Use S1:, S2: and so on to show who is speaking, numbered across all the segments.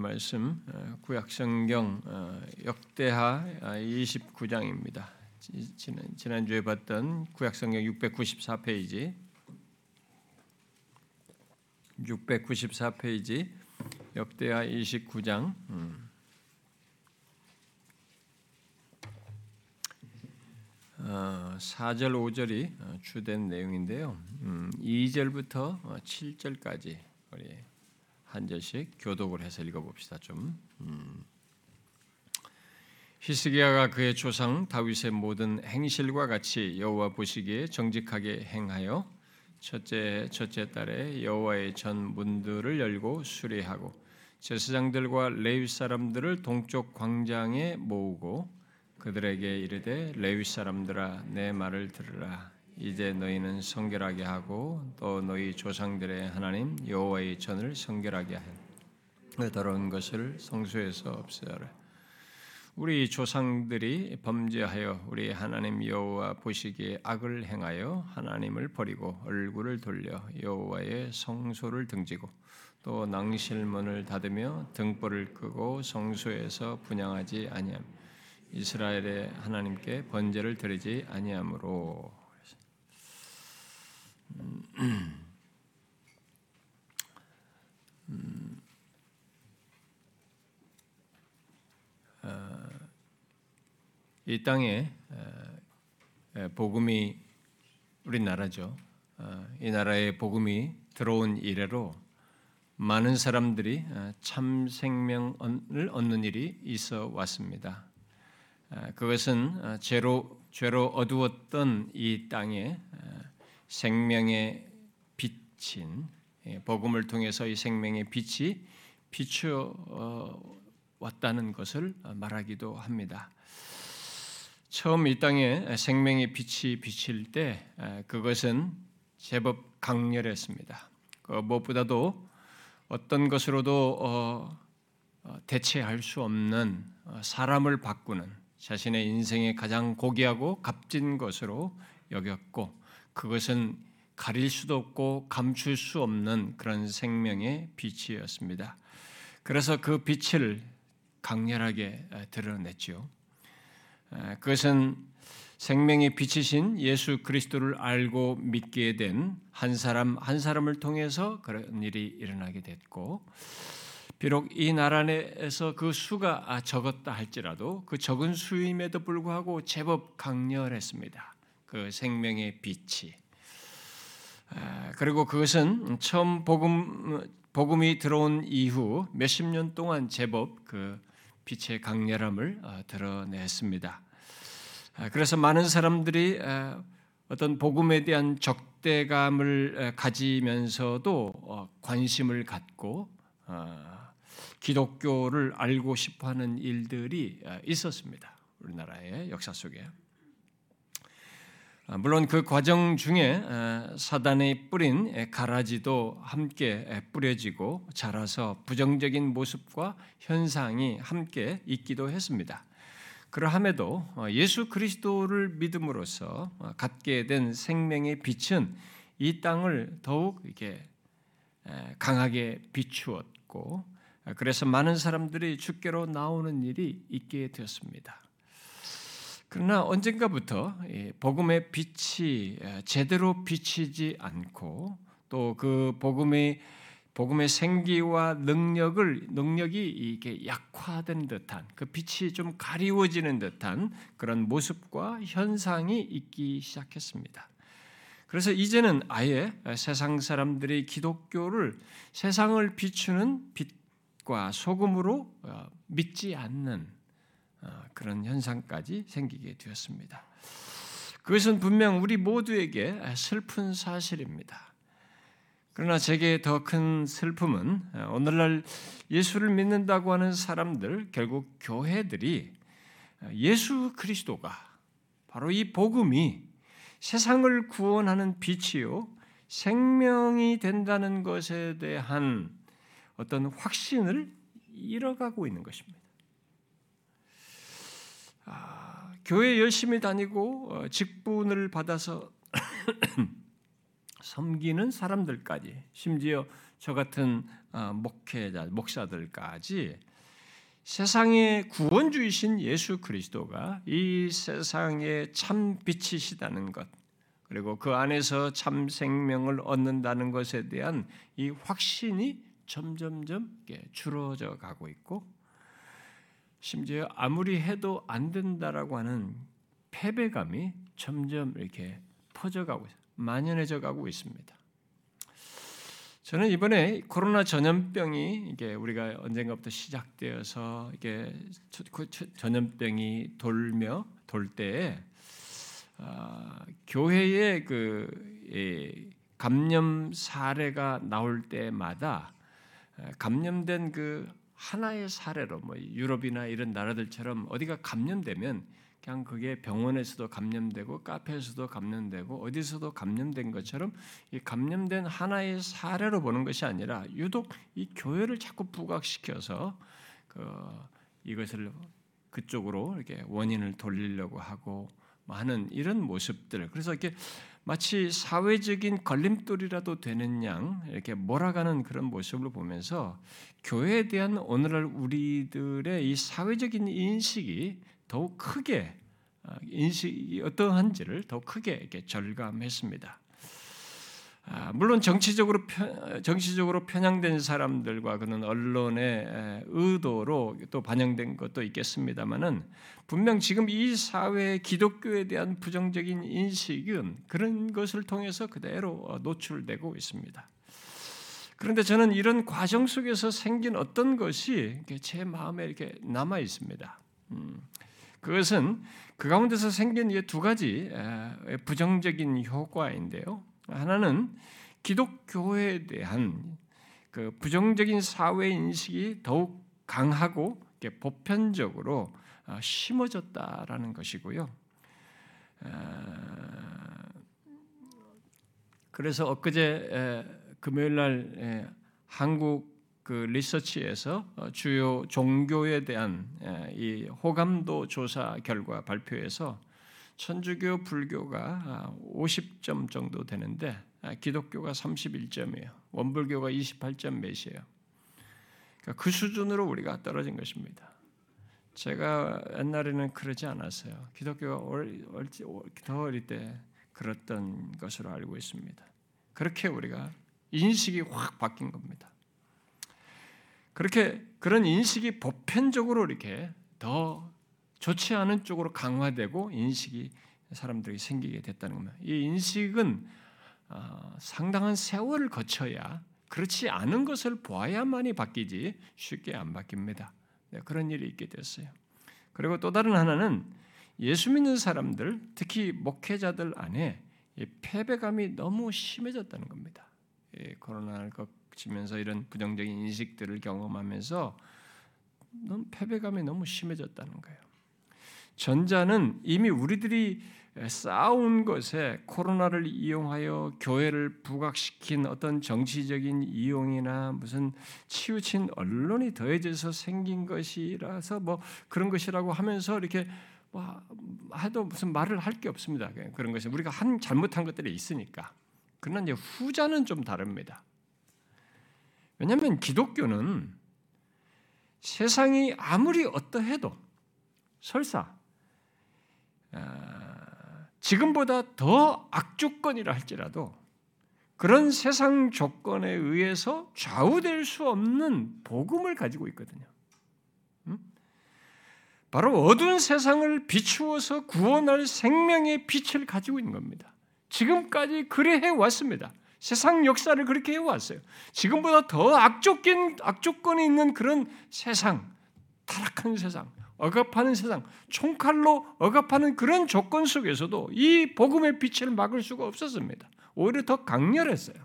S1: 말씀 어, 구약성경 어, 역대하 29장입니다. 지난 지난 주에 봤던 구약성경 694페이지 694페이지 역대하 29장 4절 5절이 주된 내용인데요. 2절부터 음, 7절까지 우리 한 절씩 교독을 해서 읽어봅시다. 좀 음. 히스기야가 그의 조상 다윗의 모든 행실과 같이 여호와 보시기에 정직하게 행하여 첫째 첫째 달에 여호와의 전 문들을 열고 수리하고 제사장들과 레위 사람들을 동쪽 광장에 모으고 그들에게 이르되 레위 사람들아 내 말을 들으라 이제 너희는 성결하게 하고 또 너희 조상들의 하나님 여호와의 전을 성결하게 하여 더러운 것을 성소에서 없애라. 우리 조상들이 범죄하여 우리 하나님 여호와 보시기에 악을 행하여 하나님을 버리고 얼굴을 돌려 여호와의 성소를 등지고 또 낭실문을 닫으며 등불을 끄고 성소에서 분양하지 아니함 이스라엘의 하나님께 번제를 드리지 아니함으로 음, 어, 이 땅에 어, 복음이 우리나라죠. 어, 이 나라에 복음이 들어온 이래로 많은 사람들이 참 생명을 얻는 일이 있어 왔습니다. 그것은 죄로 죄로 어두웠던 이 땅에 생명의 빛인 예, 복음을 통해서 이 생명의 빛이 비추어 어, 왔다는 것을 말하기도 합니다. 처음 이 땅에 생명의 빛이 비칠 때 그것은 제법 강렬했습니다. 그 무엇보다도 어떤 것으로도 어, 어, 대체할 수 없는 사람을 바꾸는 자신의 인생의 가장 고귀하고 값진 것으로 여겼고 그것은 가릴 수도 없고 감출 수 없는 그런 생명의 빛이었습니다. 그래서 그 빛을 강렬하게 드러냈죠. 그것은 생명의 빛이신 예수 그리스도를 알고 믿게 된 한 사람 한 사람을 통해서 그런 일이 일어나게 됐고 비록 이 나라 내에서 그 수가 적었다 할지라도 그 적은 수임에도 불구하고 제법 강렬했습니다. 그 생명의 빛이. 그리고 그것은 처음 복음 복음이 들어온 이후 몇십 년 동안 제법 그 빛의 강렬함을 어, 드러냈습니다. 그래서 많은 사람들이 어떤 복음에 대한 적대감을 가지면서도 어, 관심을 갖고 어, 기독교를 알고 싶어하는 일들이 있었습니다. 우리나라의 역사 속에. 아, 물론 그 과정 중에 사단의 뿌린 가라지도 함께 뿌려지고 자라서 부정적인 모습과 현상이 함께 있기도 했습니다. 그러함에도 어, 예수 그리스도를 믿음으로써 어, 갖게 된 생명의 빛은 이 땅을 더욱 이렇게 강하게 비추었고 그래서 많은 사람들이 주께로 나오는 일이 있게 되었습니다. 그러나 언젠가부터 복음의 빛이 제대로 비치지 않고 또 그 복음의 복음의 생기와 능력을 능력이 이게 약화된 듯한 그 빛이 좀 가리워지는 듯한 그런 모습과 현상이 있기 시작했습니다. 그래서 이제는 아예 세상 사람들이 기독교를 세상을 비추는 빛과 소금으로 어, 믿지 않는 어, 그런 현상까지 생기게 되었습니다. 그것은 분명 우리 모두에게 슬픈 사실입니다. 그러나 제게 더 큰 슬픔은 어, 오늘날 예수를 믿는다고 하는 사람들, 결국 교회들이 어, 예수 그리스도가 바로 이 복음이 세상을 구원하는 빛이요, 생명이 된다는 것에 대한 어떤 확신을 잃어가고 있는 것입니다. 아, 교회 열심히 다니고 어, 직분을 받아서 섬기는 사람들까지 심지어 저 같은 어, 목회자, 목사들까지 세상의 구원주이신 예수 그리스도가 이 세상의 참 빛이시다는 것, 그리고 그 안에서 참 생명을 얻는다는 것에 대한 이 확신이 점점점 줄어져 가고 있고, 심지어 아무리 해도 안 된다라고 하는 패배감이 점점 이렇게 퍼져가고 만연해져 가고 있습니다. 저는 이번에 코로나 전염병이 이게 우리가 언젠가부터 시작되어서 이게 그 전염병이 돌며 돌 때에 아, 교회의 그 감염 사례가 나올 때마다 감염된 그 하나의 사례로 뭐 유럽이나 이런 나라들처럼 어디가 감염되면 그냥 그게 병원에서도 감염되고 카페에서도 감염되고 어디서도 감염된 것처럼 이 감염된 하나의 사례로 보는 것이 아니라 유독 이 교회를 자꾸 부각시켜서 그 이것을 그쪽으로 이렇게 원인을 돌리려고 하고 뭐 하는 이런 모습들. 그래서 이렇게 마치 사회적인 걸림돌이라도 되는 양 이렇게 몰아가는 그런 모습을 보면서 교회에 대한 오늘날 우리들의 이 사회적인 인식이 더욱 크게 어, 인식이 어떠한지를 더 크게 이렇게 절감했습니다. 아, 물론 정치적으로 정치적으로 편향된 사람들과 그런 언론의 의도로 또 반영된 것도 있겠습니다만은 분명 지금 이 사회의 기독교에 대한 부정적인 인식은 그런 것을 통해서 그대로 어, 노출되고 있습니다. 그런데 저는 이런 과정 속에서 생긴 어떤 것이 제 마음에 이렇게 남아 있습니다. 음, 그것은 그 가운데서 생긴 두 가지 부정적인 효과인데요. 하나는 기독교에 대한 그 부정적인 사회 인식이 더욱 강하고 보편적으로 어, 심어졌다라는 것이고요. 그래서 엊그제 금요일 날 한국 그 리서치에서 어, 주요 종교에 대한 이 호감도 조사 결과 발표에서 천주교, 불교가 50점 아, 정도 되는데 아, 기독교가 31점이에요. 원불교가 28점 몇이에요. 그러니까 그 수준으로 우리가 떨어진 것입니다. 제가 옛날에는 그러지 않았어요. 기독교가 더 어릴 때 그랬던 것으로 알고 있습니다. 그렇게 우리가 인식이 확 바뀐 겁니다. 그렇게 그런 인식이 보편적으로 이렇게 더 좋지 않은 쪽으로 강화되고 인식이 사람들이 생기게 됐다는 겁니다. 이 인식은 어, 상당한 세월을 거쳐야 그렇지 않은 것을 보아야만이 바뀌지 쉽게 안 바뀝니다. 네, 그런 일이 있게 됐어요. 그리고 또 다른 하나는 예수 믿는 사람들, 특히 목회자들 안에 패배감이 너무 심해졌다는 겁니다. 코로나를 지면서 이런 부정적인 인식들을 경험하면서 패배감이 너무 심해졌다는 거예요. 전자는 이미 우리들이 쌓아온 것에 코로나를 이용하여 교회를 부각시킨 어떤 정치적인 이용이나 무슨 치우친 언론이 더해져서 생긴 것이라서 뭐 그런 것이라고 하면서 이렇게 뭐 해도 무슨 말을 할 게 없습니다. 그런 것이 우리가 한 잘못한 것들이 있으니까. 그러나 이제 후자는 좀 다릅니다. 왜냐하면 기독교는 세상이 아무리 어떠해도 설사 아, 지금보다 더 악조건이라 할지라도 그런 세상 조건에 의해서 좌우될 수 없는 복음을 가지고 있거든요. 바로 어두운 세상을 비추어서 구원할 생명의 빛을 가지고 있는 겁니다. 지금까지 그래 해 왔습니다. 세상 역사를 그렇게 해왔어요. 지금보다 더 악조건, 악조건이 있는 그런 세상, 타락한 세상, 억압하는 세상, 총칼로 억압하는 그런 조건 속에서도 이 복음의 빛을 막을 수가 없었습니다. 오히려 더 강렬했어요.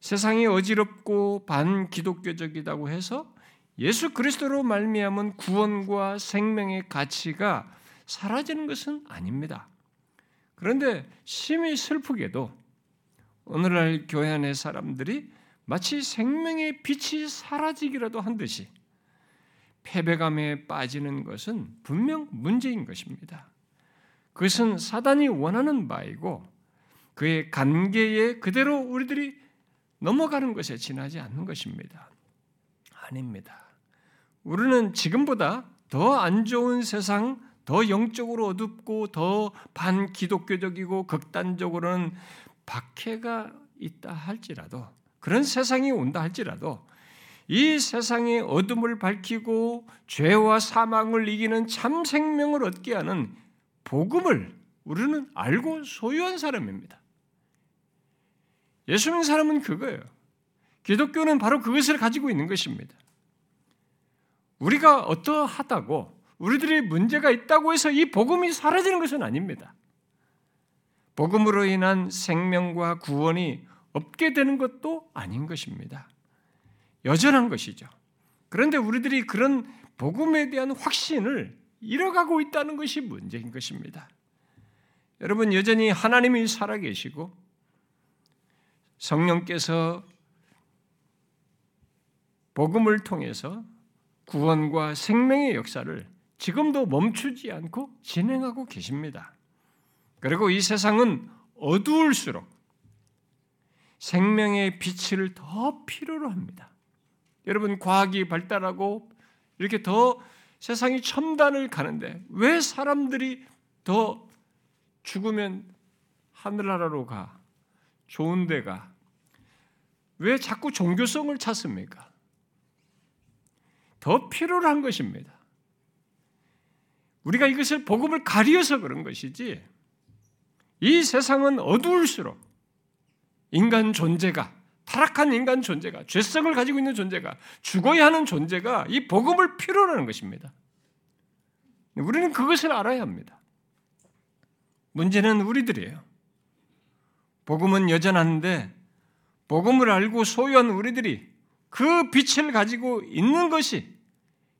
S1: 세상이 어지럽고 반기독교적이라고 해서 예수 그리스도로 말미암은 구원과 생명의 가치가 사라지는 것은 아닙니다. 그런데 심히 슬프게도 오늘날 교회 안의 사람들이 마치 생명의 빛이 사라지기라도 한 듯이 패배감에 빠지는 것은 분명 문제인 것입니다. 그것은 사단이 원하는 바이고 그의 관계에 그대로 우리들이 넘어가는 것에 지나지 않는 것입니다. 아닙니다. 우리는 지금보다 더 안 좋은 세상, 더 영적으로 어둡고 더 반기독교적이고 극단적으로는 박해가 있다 할지라도 그런 세상이 온다 할지라도 이 세상의 어둠을 밝히고 죄와 사망을 이기는 참 생명을 얻게 하는 복음을 우리는 알고 소유한 사람입니다. 예수 믿는 사람은 그거예요. 기독교는 바로 그것을 가지고 있는 것입니다. 우리가 어떠하다고 우리들이 문제가 있다고 해서 이 복음이 사라지는 것은 아닙니다. 복음으로 인한 생명과 구원이 없게 되는 것도 아닌 것입니다. 여전한 것이죠. 그런데 우리들이 그런 복음에 대한 확신을 잃어가고 있다는 것이 문제인 것입니다. 여러분 여전히 하나님이 살아계시고 성령께서 복음을 통해서 구원과 생명의 역사를 지금도 멈추지 않고 진행하고 계십니다. 그리고 이 세상은 어두울수록 생명의 빛을 더 필요로 합니다. 여러분 과학이 발달하고 이렇게 더 세상이 첨단을 가는데 왜 사람들이 더 죽으면 하늘나라로 가 좋은 데가 왜 자꾸 종교성을 찾습니까? 더 필요로 한 것입니다. 우리가 이것을 복음을 가리어서 그런 것이지 이 세상은 어두울수록 인간 존재가 타락한 인간 존재가 죄성을 가지고 있는 존재가 죽어야 하는 존재가 이 복음을 필요로 하는 것입니다. 우리는 그것을 알아야 합니다. 문제는 우리들이에요. 복음은 여전한데 복음을 알고 소유한 우리들이 그 빛을 가지고 있는 것이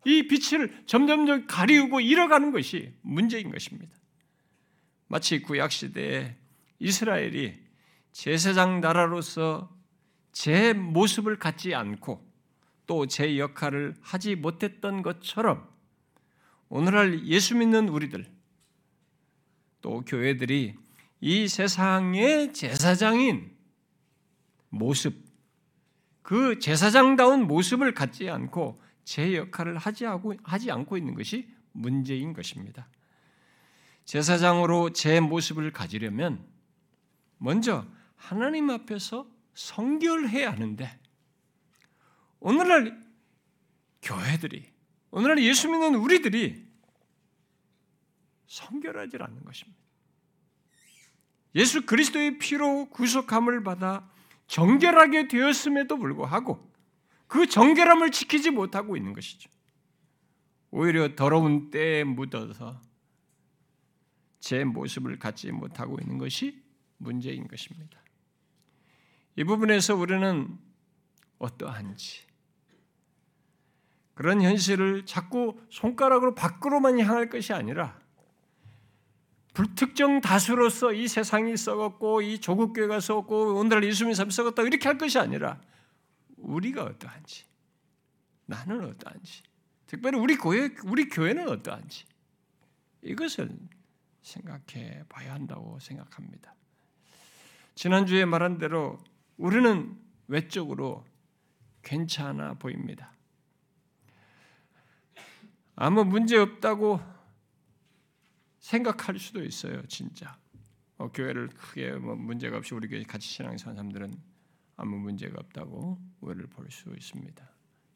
S1: 이 빛을 점점점 가리우고 잃어가는 것이 문제인 것입니다. 마치 구약 시대에 이스라엘이 제사장 나라로서 제 모습을 갖지 않고 또 제 역할을 하지 못했던 것처럼 오늘날 예수 믿는 우리들 또 교회들이 이 세상의 제사장인 모습, 그 제사장다운 모습을 갖지 않고 제 역할을 하지, 하고, 하지 않고 있는 것이 문제인 것입니다. 제사장으로 제 모습을 가지려면 먼저 하나님 앞에서 성결해야 하는데 오늘날 교회들이 오늘날 예수 믿는 우리들이 성결하지 않는 것입니다. 예수 그리스도의 피로 구속함을 받아 정결하게 되었음에도 불구하고 그 정결함을 지키지 못하고 있는 것이죠. 오히려 더러운 때에 묻어서 제 모습을 갖지 못하고 있는 것이 문제인 것입니다. 이 부분에서 우리는 어떠한지 그런 현실을 자꾸 손가락으로 밖으로만 향할 것이 아니라 불특정 다수로서 이 세상이 썩었고 이 조국 교회가 썩었고 오늘날 예수님이 삶 썩었다 이렇게 할 것이 아니라 우리가 어떠한지 나는 어떠한지 특별히 우리 교회 우리 교회는 어떠한지 이것을 생각해 봐야 한다고 생각합니다. 지난주에 말한 대로 우리는 외적으로 괜찮아 보입니다. 아무 문제 없다고 생각할 수도 있어요, 진짜. 어, 교회를 크게 뭐 문제가 없이 우리 교회 같이 신앙생활 사람들은 아무 문제가 없다고 우리를 볼 수 있습니다.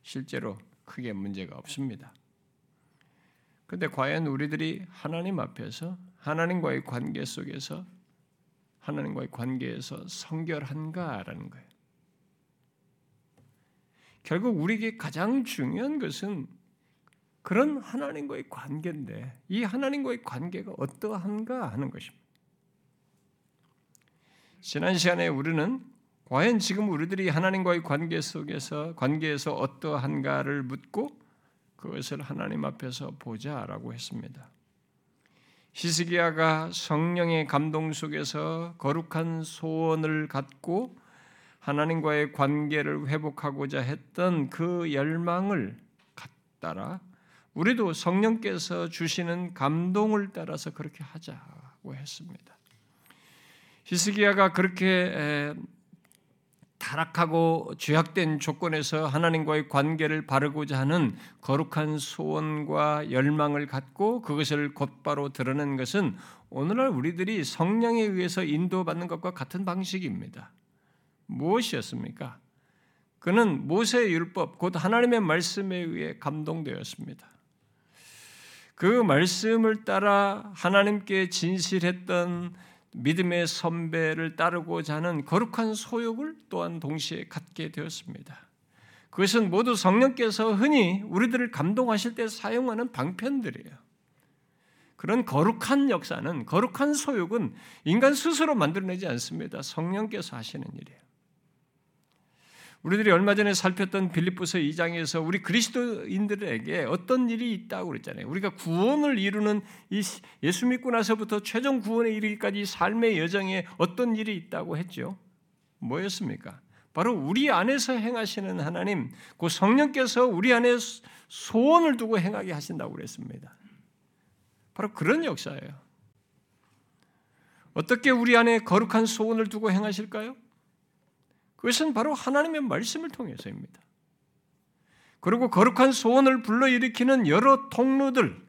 S1: 실제로 크게 문제가 없습니다. 근데 과연 우리들이 하나님 앞에서 하나님과의 관계 속에서 하나님과의 관계에서 성결한가라는 거예요. 결국 우리에게 가장 중요한 것은 그런 하나님과의 관계인데 이 하나님과의 관계가 어떠한가 하는 것입니다. 지난 시간에 우리는 과연 지금 우리들이 하나님과의 관계 속에서 관계에서 어떠한가를 묻고 그것을 하나님 앞에서 보자라고 했습니다. 히스기야가 성령의 감동 속에서 거룩한 소원을 갖고 하나님과의 관계를 회복하고자 했던 그 열망을 따라 우리도 성령께서 주시는 감동을 따라서 그렇게 하자고 했습니다. 히스기야가 그렇게 타락하고 죄악된 조건에서 하나님과의 관계를 바르고자 하는 거룩한 소원과 열망을 갖고 그것을 곧바로 드러낸 것은 오늘날 우리들이 성령에 의해서 인도받는 것과 같은 방식입니다. 무엇이었습니까? 그는 모세의 율법, 곧 하나님의 말씀에 의해 감동되었습니다. 그 말씀을 따라 하나님께 진실했던 믿음의 선배를 따르고자 하는 거룩한 소욕을 또한 동시에 갖게 되었습니다. 그것은 모두 성령께서 흔히 우리들을 감동하실 때 사용하는 방편들이에요. 그런 거룩한 역사는 거룩한 소욕은 인간 스스로 만들어내지 않습니다. 성령께서 하시는 일이에요. 우리들이 얼마 전에 살폈던 빌립보서 2장에서 우리 그리스도인들에게 어떤 일이 있다고 그랬잖아요. 우리가 구원을 이루는 이 예수 믿고 나서부터 최종 구원에 이르기까지 삶의 여정에 어떤 일이 있다고 했죠. 뭐였습니까? 바로 우리 안에서 행하시는 하나님, 그 성령께서 우리 안에 소원을 두고 행하게 하신다고 그랬습니다. 바로 그런 역사예요. 어떻게 우리 안에 거룩한 소원을 두고 행하실까요? 그것은 바로 하나님의 말씀을 통해서입니다. 그리고 거룩한 소원을 불러일으키는 여러 통로들,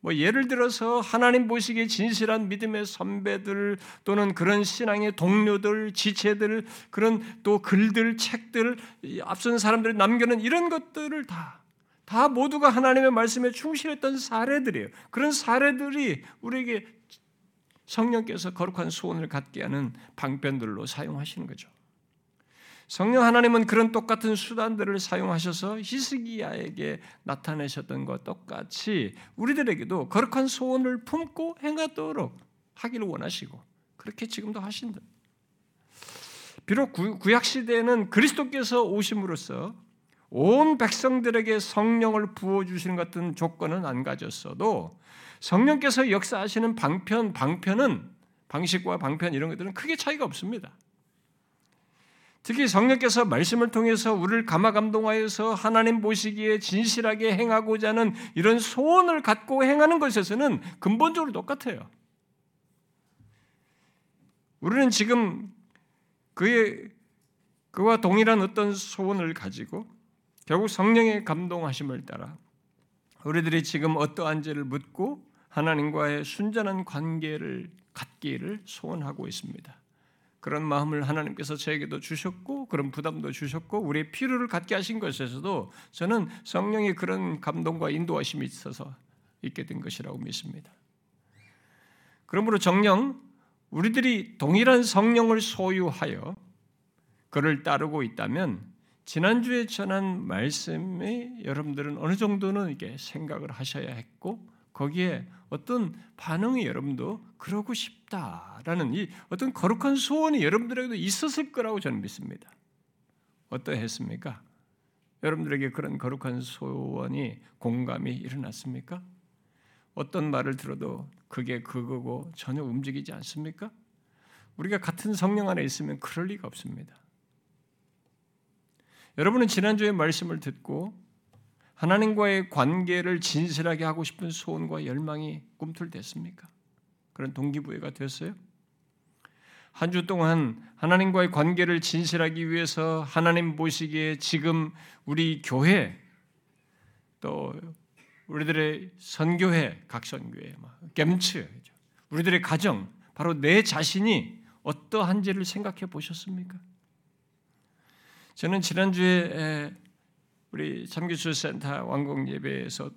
S1: 뭐 예를 들어서 하나님 보시기에 진실한 믿음의 선배들 또는 그런 신앙의 동료들, 지체들, 그런 또 글들, 책들, 앞선 사람들이 남겨놓은 이런 것들을 다, 다 모두가 하나님의 말씀에 충실했던 사례들이에요. 그런 사례들이 우리에게 성령께서 거룩한 소원을 갖게 하는 방편들로 사용하시는 거죠. 성령 하나님은 그런 똑같은 수단들을 사용하셔서 히스기야에게 나타내셨던 것 똑같이 우리들에게도 거룩한 소원을 품고 행하도록 하기를 원하시고 그렇게 지금도 하신다. 비록 구약 시대에는 그리스도께서 오심으로써 온 백성들에게 성령을 부어 주시는 같은 조건은 안 가졌어도 성령께서 역사하시는 방편 방편은 방식과 방편 이런 것들은 크게 차이가 없습니다. 특히 성령께서 말씀을 통해서 우리를 감화 감동하여서 하나님 보시기에 진실하게 행하고자 하는 이런 소원을 갖고 행하는 것에서는 근본적으로 똑같아요. 우리는 지금 그의 그와 동일한 어떤 소원을 가지고 결국 성령의 감동하심을 따라 우리들이 지금 어떠한지를 묻고 하나님과의 순전한 관계를 갖기를 소원하고 있습니다. 그런 마음을 하나님께서 저에게도 주셨고 그런 부담도 주셨고 우리의 필요를 갖게 하신 것에서도 저는 성령의 그런 감동과 인도하심이 있어서 있게 된 것이라고 믿습니다. 그러므로 정령 우리들이 동일한 성령을 소유하여 그를 따르고 있다면 지난주에 전한 말씀에 여러분들은 어느 정도는 이게 생각을 하셔야 했고 거기에 어떤 반응이 여러분도 그러고 싶다라는 이 어떤 거룩한 소원이 여러분들에게도 있었을 거라고 저는 믿습니다. 어떠했습니까? 여러분들에게 그런 거룩한 소원이 공감이 일어났습니까? 어떤 말을 들어도 그게 그거고 전혀 움직이지 않습니까? 우리가 같은 성령 안에 있으면 그럴 리가 없습니다. 여러분은 지난주에 말씀을 듣고 하나님과의 관계를 진실하게 하고 싶은 소원과 열망이 꿈틀댔습니까? 그런 동기부여가 됐어요? 한 주 동안 하나님과의 관계를 진실하기 위해서 하나님 보시기에 지금 우리 교회 또 우리들의 선교회, 각선교회, gem츠, 우리들의 가정, 바로 내 자신이 어떠한지를 생각해 보셨습니까? 저는 지난주에 우리 참교추 센터 왕국 예배에서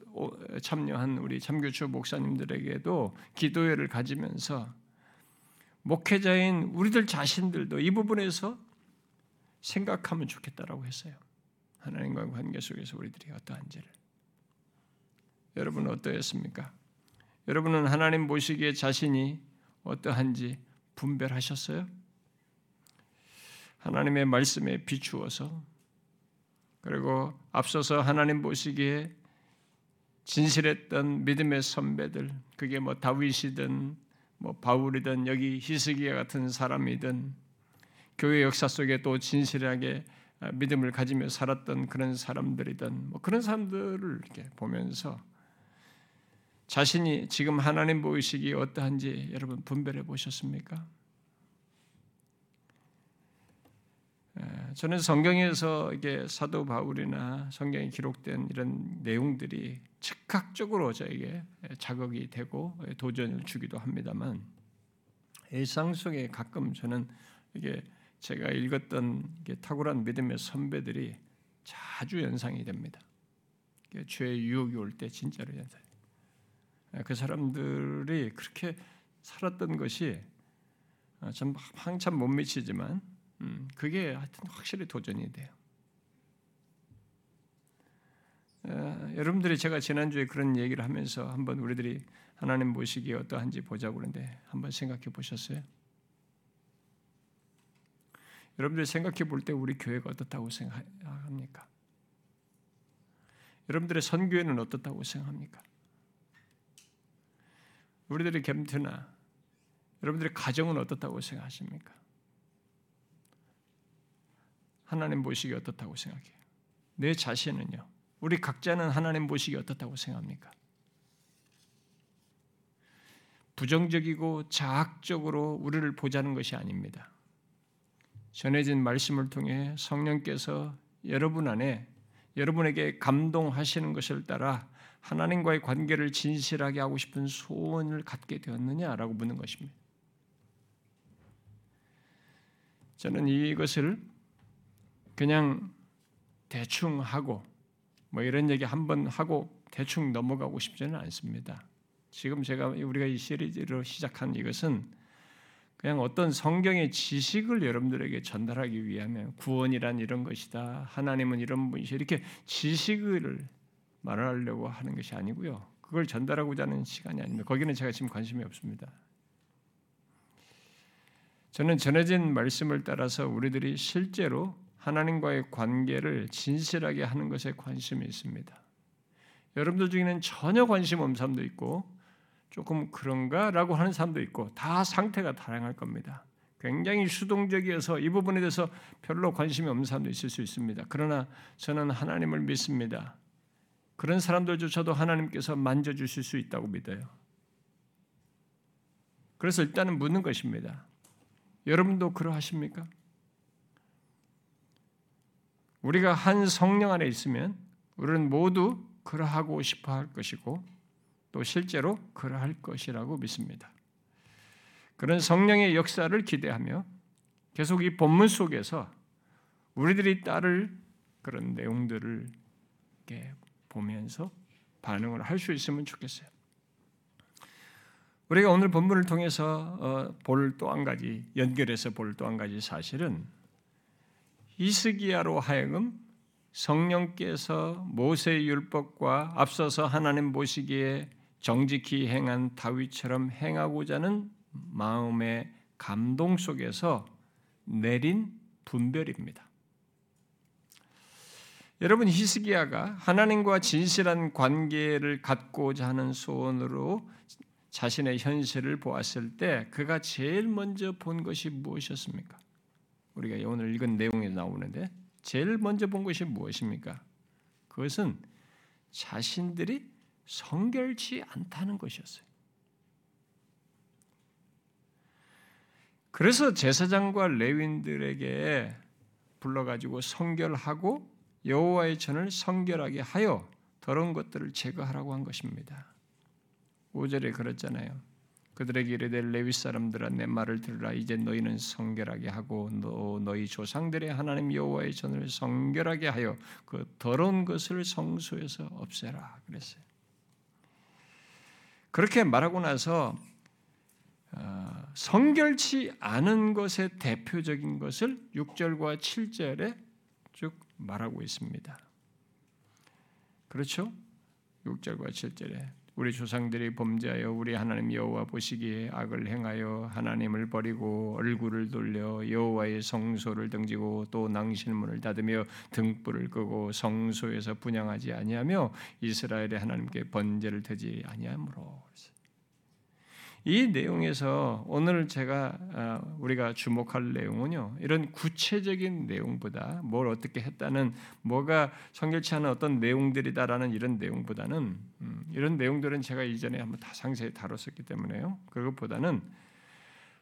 S1: 참여한 우리 참교추 목사님들에게도 기도회를 가지면서 목회자인 우리들 자신들도 이 부분에서 생각하면 좋겠다라고 했어요. 하나님과의 관계 속에서 우리들이 어떠한지를. 여러분은 어떠했습니까? 여러분은 하나님 보시기에 자신이 어떠한지 분별하셨어요? 하나님의 말씀에 비추어서 그리고 앞서서 하나님 보시기에 진실했던 믿음의 선배들, 그게 뭐 다윗이든 뭐 바울이든 여기 히스기야 같은 사람이든 교회 역사 속에 또 진실하게 믿음을 가지며 살았던 그런 사람들이든 뭐 그런 사람들을 이렇게 보면서 자신이 지금 하나님 보이시기 어떠한지 여러분 분별해 보셨습니까? 저는 성경에서 이게 사도 바울이나 성경에 기록된 이런 내용들이 즉각적으로 저에게 자극이 되고 도전을 주기도 합니다만 일상 속에 가끔 저는 이게 제가 읽었던 탁월한 믿음의 선배들이 자주 연상이 됩니다. 죄의 유혹이 올 때 진짜로 연상. 그 사람들이 그렇게 살았던 것이 참 한참 못 미치지만 음, 그게 하여튼 확실히 도전이 돼요. 어, 여러분들이 제가 지난주에 그런 얘기를 하면서 한번 우리들이 하나님 모시기 어떠한지 보자고 그러는데 한번 생각해 보셨어요? 여러분들이 생각해 볼 때 우리 교회가 어떻다고 생각합니까? 여러분들의 선교회는 어떻다고 생각합니까? 우리들의 겸트나 여러분들의 가정은 어떻다고 생각하십니까? 하나님 보시기 어떻다고 생각해요? 내 자신은요? 우리 각자는 하나님 보시기 어떻다고 생각합니까? 부정적이고 자학적으로 우리를 보자는 것이 아닙니다. 전해진 말씀을 통해 성령께서 여러분 안에 여러분에게 감동하시는 것을 따라 하나님과의 관계를 진실하게 하고 싶은 소원을 갖게 되었느냐라고 묻는 것입니다. 저는 이것을 그냥 대충 하고 뭐 이런 얘기 한 번 하고 대충 넘어가고 싶지는 않습니다. 지금 제가 우리가 이 시리즈로 시작한 이것은 그냥 어떤 성경의 지식을 여러분들에게 전달하기 위하면 구원이란 이런 것이다. 하나님은 이런 분이시 이렇게 지식을 말하려고 하는 것이 아니고요. 그걸 전달하고자 하는 시간이 아닙니다. 거기는 제가 지금 관심이 없습니다. 저는 전해진 말씀을 따라서 우리들이 실제로 하나님과의 관계를 진실하게 하는 것에 관심이 있습니다. 여러분들 중에는 전혀 관심 없는 사람도 있고 조금 그런가라고 하는 사람도 있고 다 상태가 다양할 겁니다. 굉장히 수동적이어서 이 부분에 대해서 별로 관심이 없는 사람도 있을 수 있습니다. 그러나 저는 하나님을 믿습니다. 그런 사람들조차도 하나님께서 만져주실 수 있다고 믿어요. 그래서 일단은 묻는 것입니다. 여러분도 그러하십니까? 우리가 한 성령 안에 있으면 우리는 모두 그러하고 싶어 할 것이고 또 실제로 그러할 것이라고 믿습니다. 그런 성령의 역사를 기대하며 계속 이 본문 속에서 우리들이 따를 그런 내용들을 보면서 반응을 할 수 있으면 좋겠어요. 우리가 오늘 본문을 통해서 어, 볼또 한 가지 연결해서 볼 또 한 가지 사실은 이스기야로 하여금 성령께서 모세의 율법과 앞서서 하나님 보시기에 정직히 행한 다윗처럼 행하고자 하는 마음의 감동 속에서 내린 분별입니다. 여러분 히스기야가 하나님과 진실한 관계를 갖고자 하는 소원으로 자신의 현실을 보았을 때 그가 제일 먼저 본 것이 무엇이었습니까? 우리가 오늘 읽은 내용에 나오는데 제일 먼저 본 것이 무엇입니까? 그것은 자신들이 성결치 않다는 것이었어요. 그래서 제사장과 레윈들에게 불러가지고 성결하고 여호와의 전을 성결하게 하여 더러운 것들을 제거하라고 한 것입니다. 5절에 그랬잖아요. 그들에게 이르되 레위 사람들아 내 말을 들으라 이제 너희는 성결하게 하고 너, 너희 조상들의 하나님 여호와의 전을 성결하게 하여 그 더러운 것을 성소에서 없애라 그랬어요. 그렇게 말하고 나서 어, 성결치 않은 것의 대표적인 것을 6절과 7절에 쭉 말하고 있습니다. 그렇죠? 6절과 7절에 우리 조상들이 범죄하여 우리 하나님 여호와 보시기에 악을 행하여 하나님을 버리고 얼굴을 돌려 여호와의 성소를 등지고 또 낭실문을 닫으며 등불을 끄고 성소에서 분양하지 아니하며 이스라엘의 하나님께 번제를 드지 아니하므로 이 내용에서 오늘 제가 아, 우리가 주목할 내용은요. 이런 구체적인 내용보다 뭘 어떻게 했다는 뭐가 성결치 않은 어떤 내용들이다라는 이런 내용보다는 음, 이런 내용들은 제가 이전에 한번 다 상세히 다뤘었기 때문에요. 그것보다는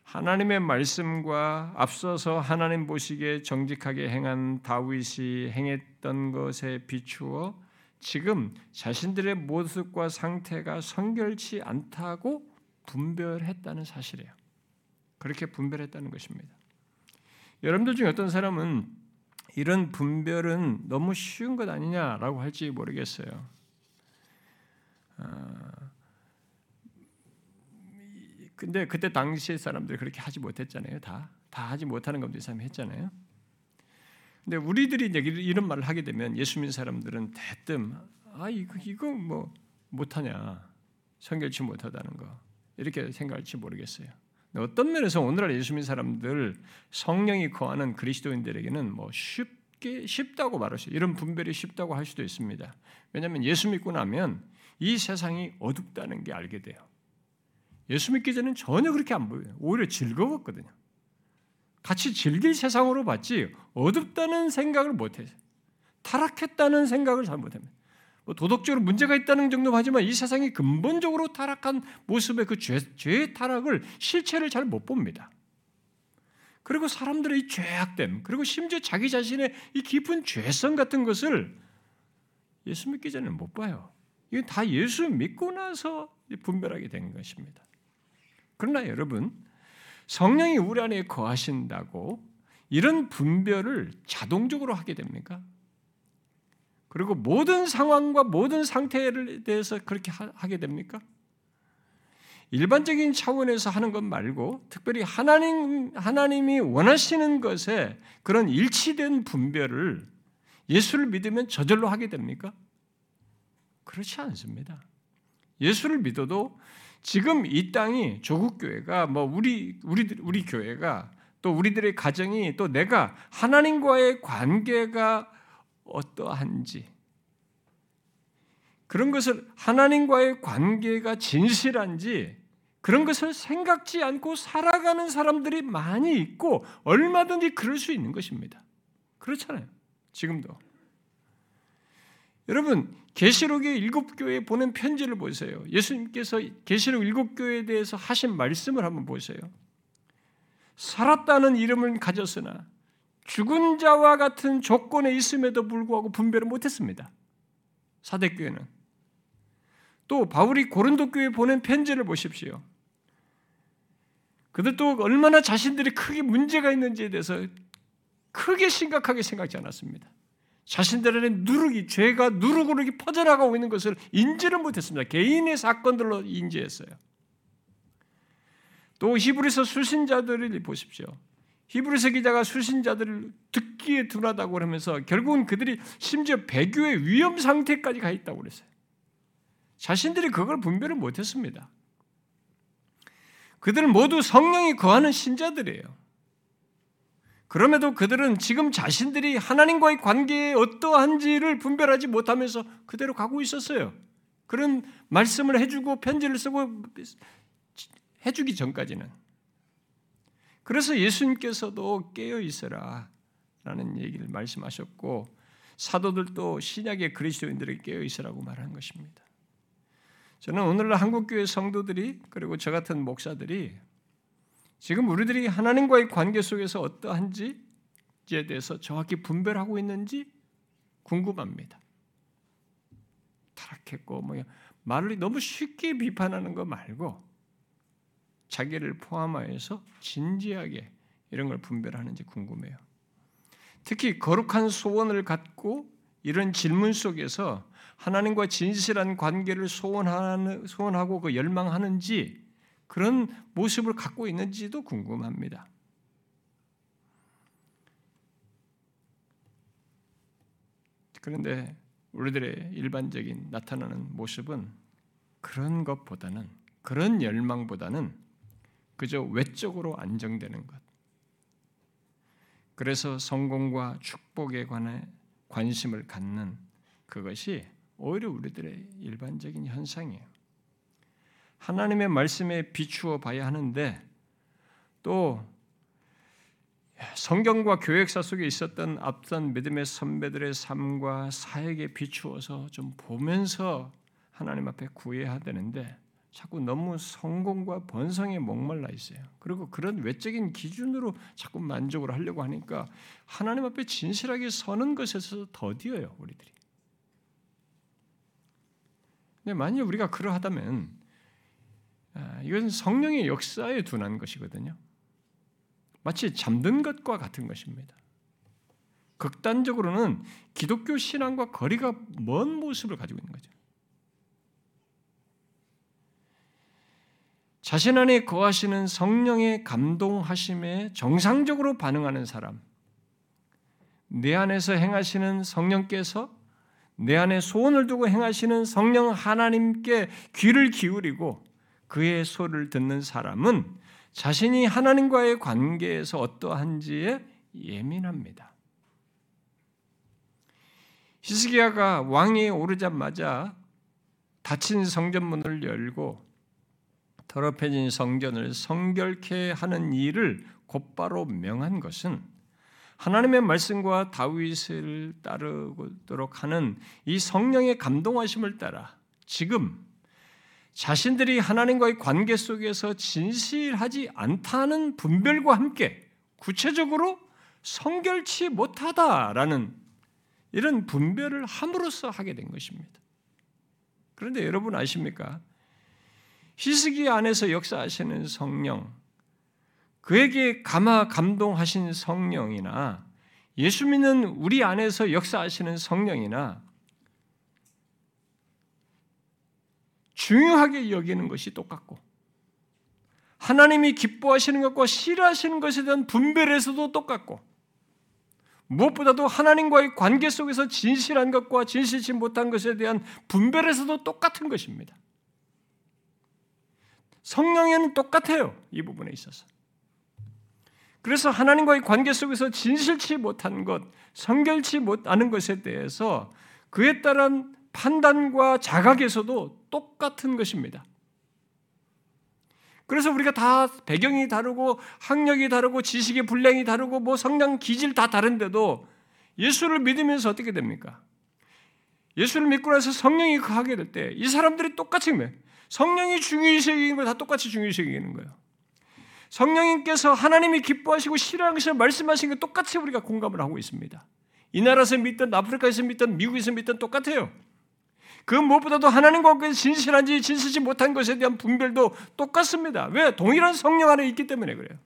S1: 하나님의 말씀과 앞서서 하나님 보시기에 정직하게 행한 다윗이 행했던 것에 비추어 지금 자신들의 모습과 상태가 성결치 않다고 분별했다는 사실이에요. 그렇게 분별했다는 것입니다. 여러분들 중에 어떤 사람은 이런 분별은 너무 쉬운 것 아니냐라고 할지 모르겠어요. 아, 근데 그때 당시의 사람들이 그렇게 하지 못했잖아요. 다. 다 하지 못하는 것도 이 사람이 했잖아요. 근데 우리들이 이런 말을 하게 되면 예수 믿는 사람들은 대뜸 아 이거 이거 뭐 못하냐 성결치 못하다는 거 이렇게 생각할지 모르겠어요. 어떤 면에서 오늘날 예수 믿는 사람들 성령이 거하는 그리스도인들에게는 뭐 쉽게 쉽다고 말할 수 이런 분별이 쉽다고 할 수도 있습니다. 왜냐하면 예수 믿고 나면 이 세상이 어둡다는 게 알게 돼요. 예수 믿기 전에는 전혀 그렇게 안 보여요. 오히려 즐거웠거든요. 같이 즐길 세상으로 봤지 어둡다는 생각을 못해요. 타락했다는 생각을 잘 못합니다. 뭐 도덕적으로 문제가 있다는 정도 하지만 이 세상이 근본적으로 타락한 모습의 그 죄, 죄의 타락을 실체를 잘 못 봅니다. 그리고 사람들의 이 죄악됨, 그리고 심지어 자기 자신의 이 깊은 죄성 같은 것을 예수 믿기 전에는 못 봐요. 이건 다 예수 믿고 나서 분별하게 된 것입니다. 그러나 여러분, 성령이 우리 안에 거하신다고 이런 분별을 자동적으로 하게 됩니까? 그리고 모든 상황과 모든 상태에 대해서 그렇게 하게 됩니까? 일반적인 차원에서 하는 것 말고 특별히 하나님 하나님이 원하시는 것에 그런 일치된 분별을 예수를 믿으면 저절로 하게 됩니까? 그렇지 않습니다. 예수를 믿어도 지금 이 땅이 조국 교회가 뭐 우리 우리 우리 교회가 또 우리들의 가정이 또 내가 하나님과의 관계가 어떠한지 그런 것을 하나님과의 관계가 진실한지 그런 것을 생각지 않고 살아가는 사람들이 많이 있고 얼마든지 그럴 수 있는 것입니다. 그렇잖아요. 지금도. 여러분 계시록의 일곱 교회에 보낸 편지를 보세요. 예수님께서 계시록 일곱 교회에 대해서 하신 말씀을 한번 보세요. 살았다는 이름을 가졌으나 죽은 자와 같은 조건에 있음에도 불구하고 분별을 못했습니다. 사대교회는 또 바울이 고린도 교회에 보낸 편지를 보십시오. 그들도 얼마나 자신들이 크게 문제가 있는지에 대해서 크게 심각하게 생각지 않았습니다. 자신들의 누룩이 죄가 누룩으로 퍼져나가고 있는 것을 인지를 못했습니다. 개인의 사건들로 인지했어요. 또 히브리서 수신자들을 보십시오. 히브리서 기자가 수신자들을 듣기에 둔하다고 그러면서 결국은 그들이 심지어 배교의 위험 상태까지 가 있다고 그랬어요. 자신들이 그걸 분별을 못했습니다. 그들은 모두 성령이 거하는 신자들이에요. 그럼에도 그들은 지금 자신들이 하나님과의 관계에 어떠한지를 분별하지 못하면서 그대로 가고 있었어요. 그런 말씀을 해주고 편지를 쓰고 해주기 전까지는. 그래서 예수님께서도 깨어 있어라 라는 얘기를 말씀하셨고 사도들도 신약의 그리스도인들에게 깨어 있으라고 말한 것입니다. 저는 오늘날 한국교회 성도들이 그리고 저 같은 목사들이 지금 우리들이 하나님과의 관계 속에서 어떠한지에 대해서 정확히 분별하고 있는지 궁금합니다. 타락했고 뭐 말을 너무 쉽게 비판하는 거 말고 자기를 포함하여서 진지하게 이런 걸 분별하는지 궁금해요. 특히 거룩한 소원을 갖고 이런 질문 속에서 하나님과 진실한 관계를 소원하는, 소원하고 그 열망하는지 그런 모습을 갖고 있는지도 궁금합니다. 그런데 우리들의 일반적인 나타나는 모습은 그런 것보다는 그런 열망보다는 그저 외적으로 안정되는 것. 그래서 성공과 축복에 관해 관심을 갖는 그것이 오히려 우리들의 일반적인 현상이에요. 하나님의 말씀에 비추어 봐야 하는데 또 성경과 교역사 속에 있었던 앞선 믿음의 선배들의 삶과 사역에 비추어서 좀 보면서 하나님 앞에 구해야 되는데 자꾸 너무 성공과 번성에 목말라 있어요. 그리고 그런 외적인 기준으로 자꾸 만족을 하려고 하니까 하나님 앞에 진실하게 서는 것에서 더디어요, 우리들이. 근데 만약 우리가 그러하다면 아, 이것은 성령의 역사에 둔한 것이거든요. 마치 잠든 것과 같은 것입니다. 극단적으로는 기독교 신앙과 거리가 먼 모습을 가지고 있는 거죠. 자신 안에 거하시는 성령의 감동하심에 정상적으로 반응하는 사람, 내 안에서 행하시는 성령께서 내 안에 소원을 두고 행하시는 성령 하나님께 귀를 기울이고 그의 소를 듣는 사람은 자신이 하나님과의 관계에서 어떠한지에 예민합니다. 히스기야가 왕위에 오르자마자 닫힌 성전문을 열고 더럽혀진 성전을 성결케 하는 일을 곧바로 명한 것은 하나님의 말씀과 다윗을 따르도록 하는 이 성령의 감동하심을 따라 지금 자신들이 하나님과의 관계 속에서 진실하지 않다는 분별과 함께 구체적으로 성결치 못하다라는 이런 분별을 함으로써 하게 된 것입니다. 그런데 여러분 아십니까? 히스기 안에서 역사하시는 성령, 그에게 감화 감동하신 성령이나 예수 믿는 우리 안에서 역사하시는 성령이나 중요하게 여기는 것이 똑같고 하나님이 기뻐하시는 것과 싫어하시는 것에 대한 분별에서도 똑같고 무엇보다도 하나님과의 관계 속에서 진실한 것과 진실치 못한 것에 대한 분별에서도 똑같은 것입니다. 성령에는 똑같아요. 이 부분에 있어서. 그래서 하나님과의 관계 속에서 진실치 못한 것, 성결치 못하는 것에 대해서 그에 따른 판단과 자각에서도 똑같은 것입니다. 그래서 우리가 다 배경이 다르고 학력이 다르고 지식의 분량이 다르고 뭐 성장 기질 다 다른데도 예수를 믿으면서 어떻게 됩니까? 예수를 믿고 나서 성령이 거하게 될 때 이 사람들이 똑같이 성령이 중요시 여기는 걸 다 똑같이 중요시 여기는 거예요. 성령님께서 하나님이 기뻐하시고 싫어하시고 말씀하신 게 똑같이 우리가 공감을 하고 있습니다. 이 나라에서 믿든 아프리카에서 믿든 미국에서 믿든 똑같아요. 그 무엇보다도 하나님과 함께 진실한지 진실지 못한 것에 대한 분별도 똑같습니다. 왜? 동일한 성령 안에 있기 때문에 그래요.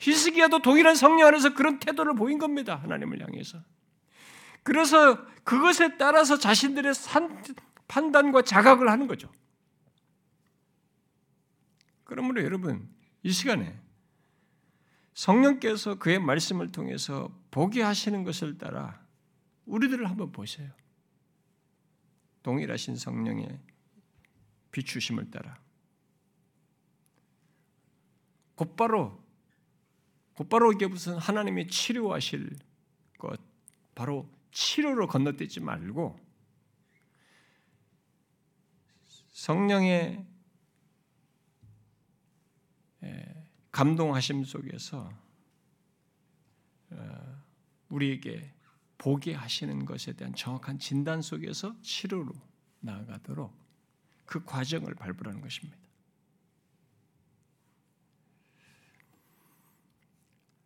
S1: 히스기야도 동일한 성령 안에서 그런 태도를 보인 겁니다. 하나님을 향해서. 그래서 그것에 따라서 자신들의 산, 판단과 자각을 하는 거죠. 그러므로 여러분, 이 시간에 성령께서 그의 말씀을 통해서 보게 하시는 것을 따라 우리들을 한번 보세요. 동일하신 성령의 비추심을 따라 곧바로 곧바로 이게 무슨 하나님이 치료하실 것 바로 치료로 건너뛰지 말고 성령의 감동하심 속에서 어, 우리에게 보게 하시는 것에 대한 정확한 진단 속에서 치료로 나아가도록 그 과정을 밟으라는 것입니다.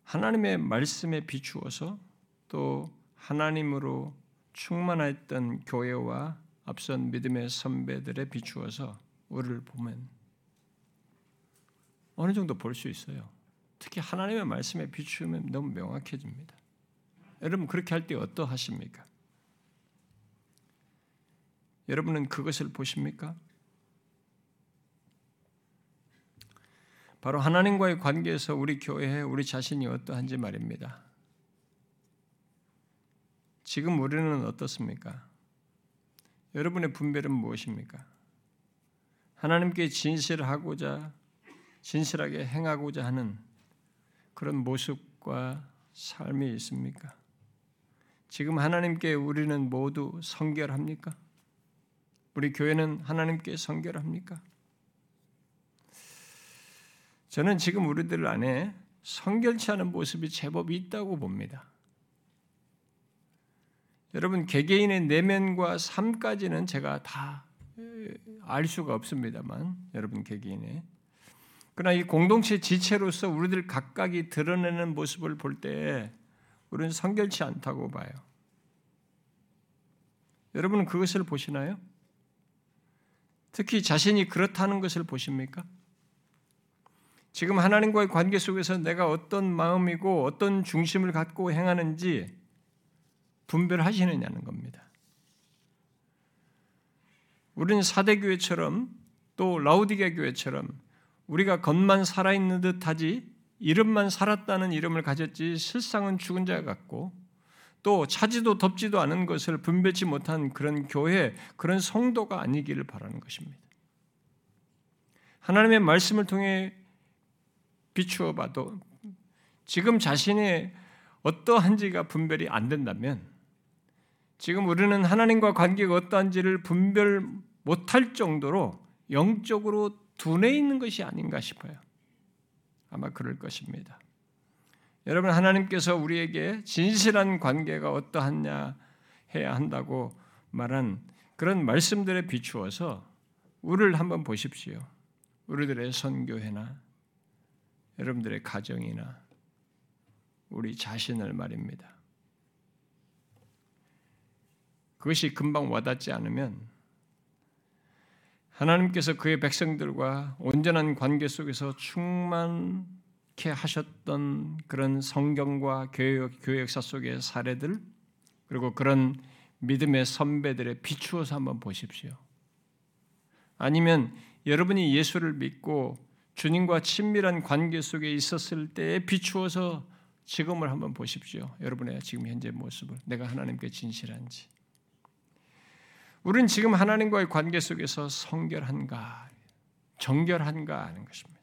S1: 하나님의 말씀에 비추어서 또 하나님으로 충만했던 교회와 앞선 믿음의 선배들에 비추어서 우리를 보면 어느 정도 볼 수 있어요. 특히 하나님의 말씀에 비추면 너무 명확해집니다. 여러분 그렇게 할 때 어떠하십니까? 여러분은 그것을 보십니까? 바로 하나님과의 관계에서 우리 교회에 우리 자신이 어떠한지 말입니다. 지금 우리는 어떻습니까? 여러분의 분별은 무엇입니까? 하나님께 진실하고자 진실하게 행하고자 하는 그런 모습과 삶이 있습니까? 지금 하나님께 우리는 모두 성결합니까? 우리 교회는 하나님께 성결합니까? 저는 지금 우리들 안에 성결치 않은 모습이 제법 있다고 봅니다. 여러분 개개인의 내면과 삶까지는 제가 다 알 수가 없습니다만 여러분 개개인의 그러나 이 공동체 지체로서 우리들 각각이 드러내는 모습을 볼 때 우리는 성결치 않다고 봐요. 여러분은 그것을 보시나요? 특히 자신이 그렇다는 것을 보십니까? 지금 하나님과의 관계 속에서 내가 어떤 마음이고 어떤 중심을 갖고 행하는지 분별하시느냐는 겁니다. 우리는 사대 교회처럼 또 라우디게 교회처럼 우리가 겉만 살아있는 듯하지 이름만 살았다는 이름을 가졌지 실상은 죽은 자 같고 또 차지도 덥지도 않은 것을 분별치 못한 그런 교회, 그런 성도가 아니기를 바라는 것입니다. 하나님의 말씀을 통해 비추어 봐도 지금 자신의 어떠한지가 분별이 안 된다면 지금 우리는 하나님과 관계가 어떠한지를 분별 못할 정도로 영적으로 둔해 있는 것이 아닌가 싶어요. 아마 그럴 것입니다. 여러분 하나님께서 우리에게 진실한 관계가 어떠하냐 해야 한다고 말한 그런 말씀들에 비추어서 우리를 한번 보십시오. 우리들의 선교회나 여러분들의 가정이나 우리 자신을 말입니다. 그것이 금방 와닿지 않으면 하나님께서 그의 백성들과 온전한 관계 속에서 충만케 하셨던 그런 성경과 교회, 교회 역사 속의 사례들 그리고 그런 믿음의 선배들의 비추어서 한번 보십시오. 아니면 여러분이 예수를 믿고 주님과 친밀한 관계 속에 있었을 때에 비추어서 지금을 한번 보십시오. 여러분의 지금 현재 모습을 내가 하나님께 진실한지. 우리는 지금 하나님과의 관계 속에서 성결한가, 정결한가 하는 것입니다.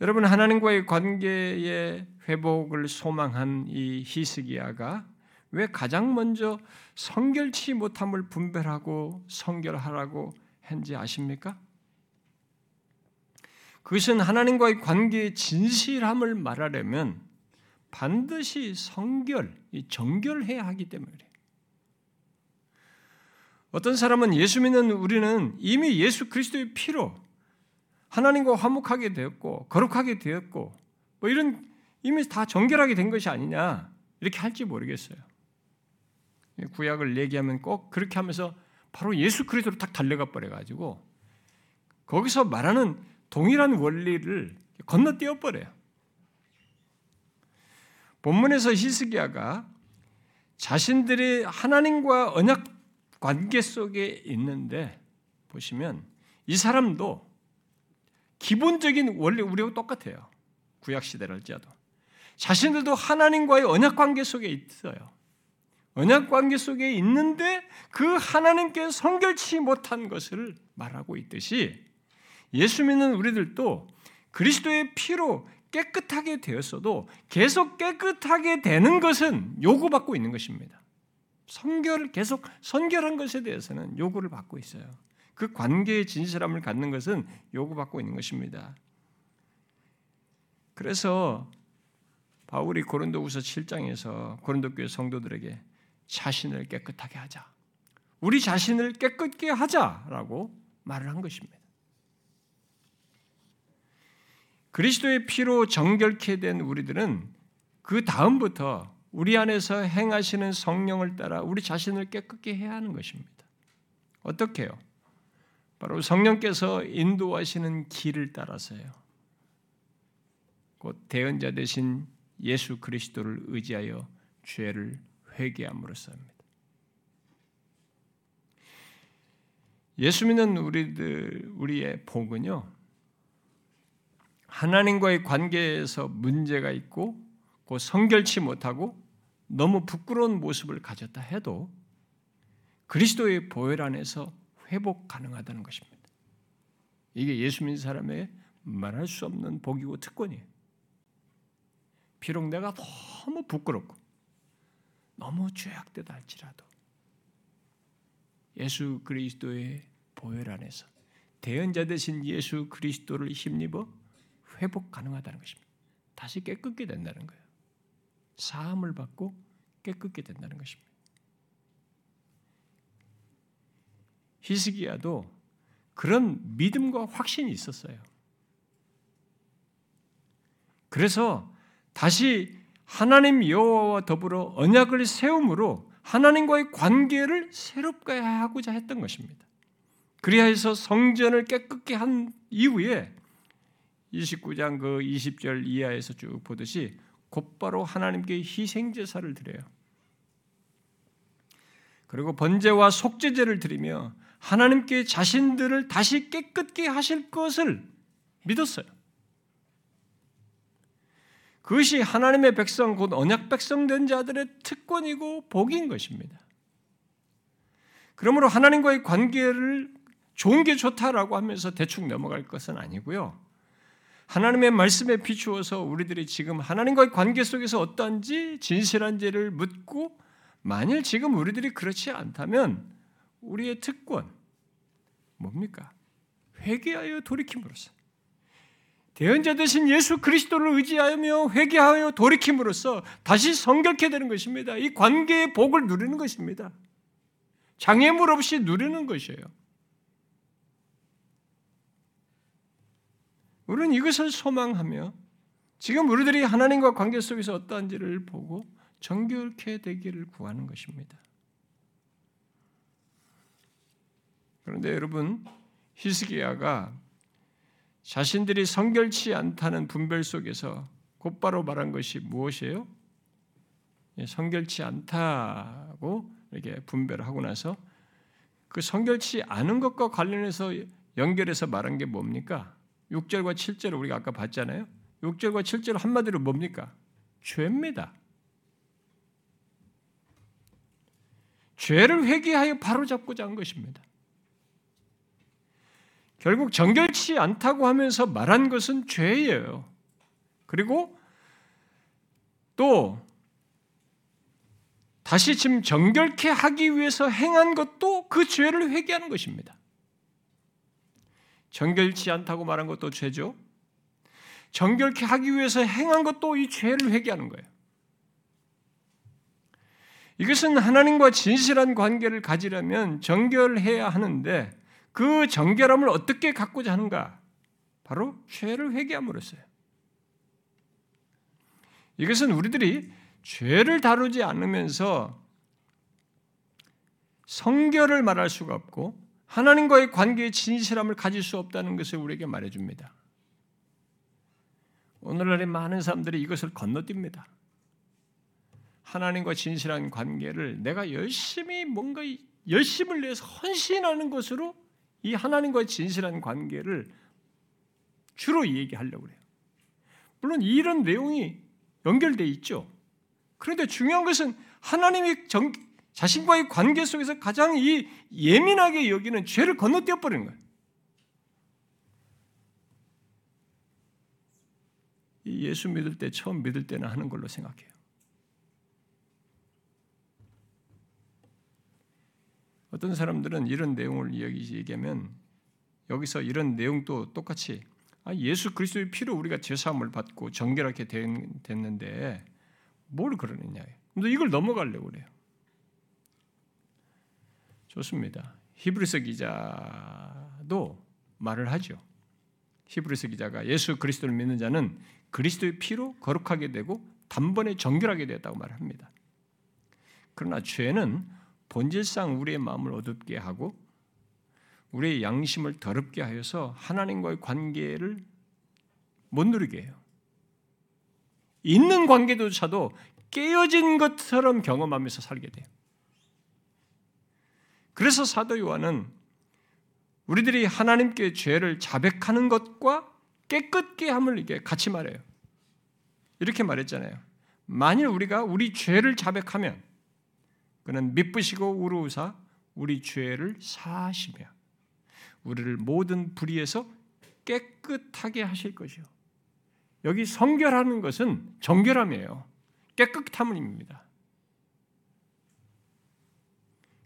S1: 여러분 하나님과의 관계의 회복을 소망한 이 히스기야가 왜 가장 먼저 성결치 못함을 분별하고 성결하라고 했는지 아십니까? 그것은 하나님과의 관계의 진실함을 말하려면 반드시 성결, 정결해야 하기 때문에 어떤 사람은 예수 믿는 우리는 이미 예수 그리스도의 피로 하나님과 화목하게 되었고 거룩하게 되었고 뭐 이런 이미 다 정결하게 된 것이 아니냐 이렇게 할지 모르겠어요. 구약을 얘기하면 꼭 그렇게 하면서 바로 예수 그리스도로 딱 달려가 버려 가지고 거기서 말하는 동일한 원리를 건너뛰어 버려요. 본문에서 히스기야가 자신들이 하나님과 언약 관계 속에 있는데 보시면 이 사람도 기본적인 원리 우리하고 똑같아요. 구약 시대를 할지라도 자신들도 하나님과의 언약 관계 속에 있어요. 언약 관계 속에 있는데 그 하나님께 성결치 못한 것을 말하고 있듯이 예수 믿는 우리들도 그리스도의 피로 깨끗하게 되었어도 계속 깨끗하게 되는 것은 요구받고 있는 것입니다. 성결을 계속 선결한 것에 대해서는 요구를 받고 있어요. 그 관계의 진실함을 갖는 것은 요구받고 있는 것입니다. 그래서 바울이 고린도후서 7장에서 고린도 교회 성도들에게 자신을 깨끗하게 하자. 우리 자신을 깨끗게 하자라고 말을 한 것입니다. 그리스도의 피로 정결케 된 우리들은 그 다음부터 우리 안에서 행하시는 성령을 따라 우리 자신을 깨끗게 해야 하는 것입니다. 어떻게요? 바로 성령께서 인도하시는 길을 따라서요. 곧 대언자 되신 예수 그리스도를 의지하여 죄를 회개함으로써입니다. 예수 믿는 우리들 우리의 복은요. 하나님과의 관계에서 문제가 있고 그 성결치 못하고 너무 부끄러운 모습을 가졌다 해도 그리스도의 보혈 안에서 회복 가능하다는 것입니다. 이게 예수 믿는 사람의 말할 수 없는 복이고 특권이에요. 비록 내가 너무 부끄럽고 너무 죄악되다 할지라도 예수 그리스도의 보혈 안에서 대언자 되신 예수 그리스도를 힘입어 회복 가능하다는 것입니다. 다시 깨끗게 된다는 거예요. 사함을 받고 깨끗게 된다는 것입니다. 히스기야도 그런 믿음과 확신이 있었어요. 그래서 다시 하나님 여호와와 더불어 언약을 세움으로 하나님과의 관계를 새롭게 하고자 했던 것입니다. 그리하여서 성전을 깨끗게 한 이후에 29장 그 20절 이하에서 쭉 보듯이 곧바로 하나님께 희생 제사를 드려요. 그리고 번제와 속죄제를 드리며 하나님께 자신들을 다시 깨끗게 하실 것을 믿었어요. 그것이 하나님의 백성 곧 언약 백성 된 자들의 특권이고 복인 것입니다. 그러므로 하나님과의 관계를 좋은 게 좋다라고 하면서 대충 넘어갈 것은 아니고요. 하나님의 말씀에 비추어서 우리들이 지금 하나님과의 관계 속에서 어떠한지 진실한지를 묻고 만일 지금 우리들이 그렇지 않다면 우리의 특권 뭡니까? 회개하여 돌이킴으로써 대언자 되신 예수 그리스도를 의지하며 회개하여 돌이킴으로써 다시 성결케 되는 것입니다. 이 관계의 복을 누리는 것입니다. 장애물 없이 누리는 것이에요. 우리는 이것을 소망하며 지금 우리들이 하나님과 관계 속에서 어떠한지를 보고 정결케 되기를 구하는 것입니다. 그런데 여러분 히스기야가 자신들이 성결치 않다는 분별 속에서 곧바로 말한 것이 무엇이에요? 예, 성결치 않다고 이렇게 분별하고 나서 그 성결치 않은 것과 관련해서 연결해서 말한 게 뭡니까? 6절과 7절을 우리가 아까 봤잖아요. 6절과 7절 한마디로 뭡니까? 죄입니다. 죄를 회개하여 바로잡고자 한 것입니다. 결국 정결치 않다고 하면서 말한 것은 죄예요. 그리고 또 다시 지금 정결케 하기 위해서 행한 것도 그 죄를 회개하는 것입니다. 정결치 않다고 말한 것도 죄죠. 정결케 하기 위해서 행한 것도 이 죄를 회개하는 거예요. 이것은 하나님과 진실한 관계를 가지려면 정결해야 하는데 그 정결함을 어떻게 갖고자 하는가? 바로 죄를 회개함으로써요. 이것은 우리들이 죄를 다루지 않으면서 성결을 말할 수가 없고 하나님과의 관계의 진실함을 가질 수 없다는 것을 우리에게 말해줍니다. 오늘날의 많은 사람들이 이것을 건너뜁니다. 하나님과 진실한 관계를 내가 열심히 뭔가 열심을 내서 헌신하는 것으로 이 하나님과의 진실한 관계를 주로 얘기하려고 그래요. 물론 이런 내용이 연결돼 있죠. 그런데 중요한 것은 하나님이 정, 자신과의 관계 속에서 가장 이 예민하게 여기는 죄를 건너뛰어 버리는 거예요. 예수 믿을 때 처음 믿을 때는 하는 걸로 생각해요. 어떤 사람들은 이런 내용을 얘기하면 여기서 이런 내용도 똑같이 아, 예수 그리스도의 피로 우리가 죄사함을 받고 정결하게 됐는데 뭘 그러느냐. 근데 이걸 넘어가려고 그래요. 좋습니다. 히브리서 기자도 말을 하죠. 히브리서 기자가 예수 그리스도를 믿는 자는 그리스도의 피로 거룩하게 되고 단번에 정결하게 되었다고 말합니다. 그러나 죄는 본질상 우리의 마음을 어둡게 하고 우리의 양심을 더럽게 하여서 하나님과의 관계를 못 누리게 해요. 있는 관계조차도 깨어진 것처럼 경험하면서 살게 돼요. 그래서 사도 요한은 우리들이 하나님께 죄를 자백하는 것과 깨끗게 함을 이게 같이 말해요. 이렇게 말했잖아요. 만일 우리가 우리 죄를 자백하면 그는 미쁘시고 우루우사 우리 죄를 사하시며 우리를 모든 불의에서 깨끗하게 하실 것이요. 여기 성결하는 것은 정결함이에요. 깨끗함입니다.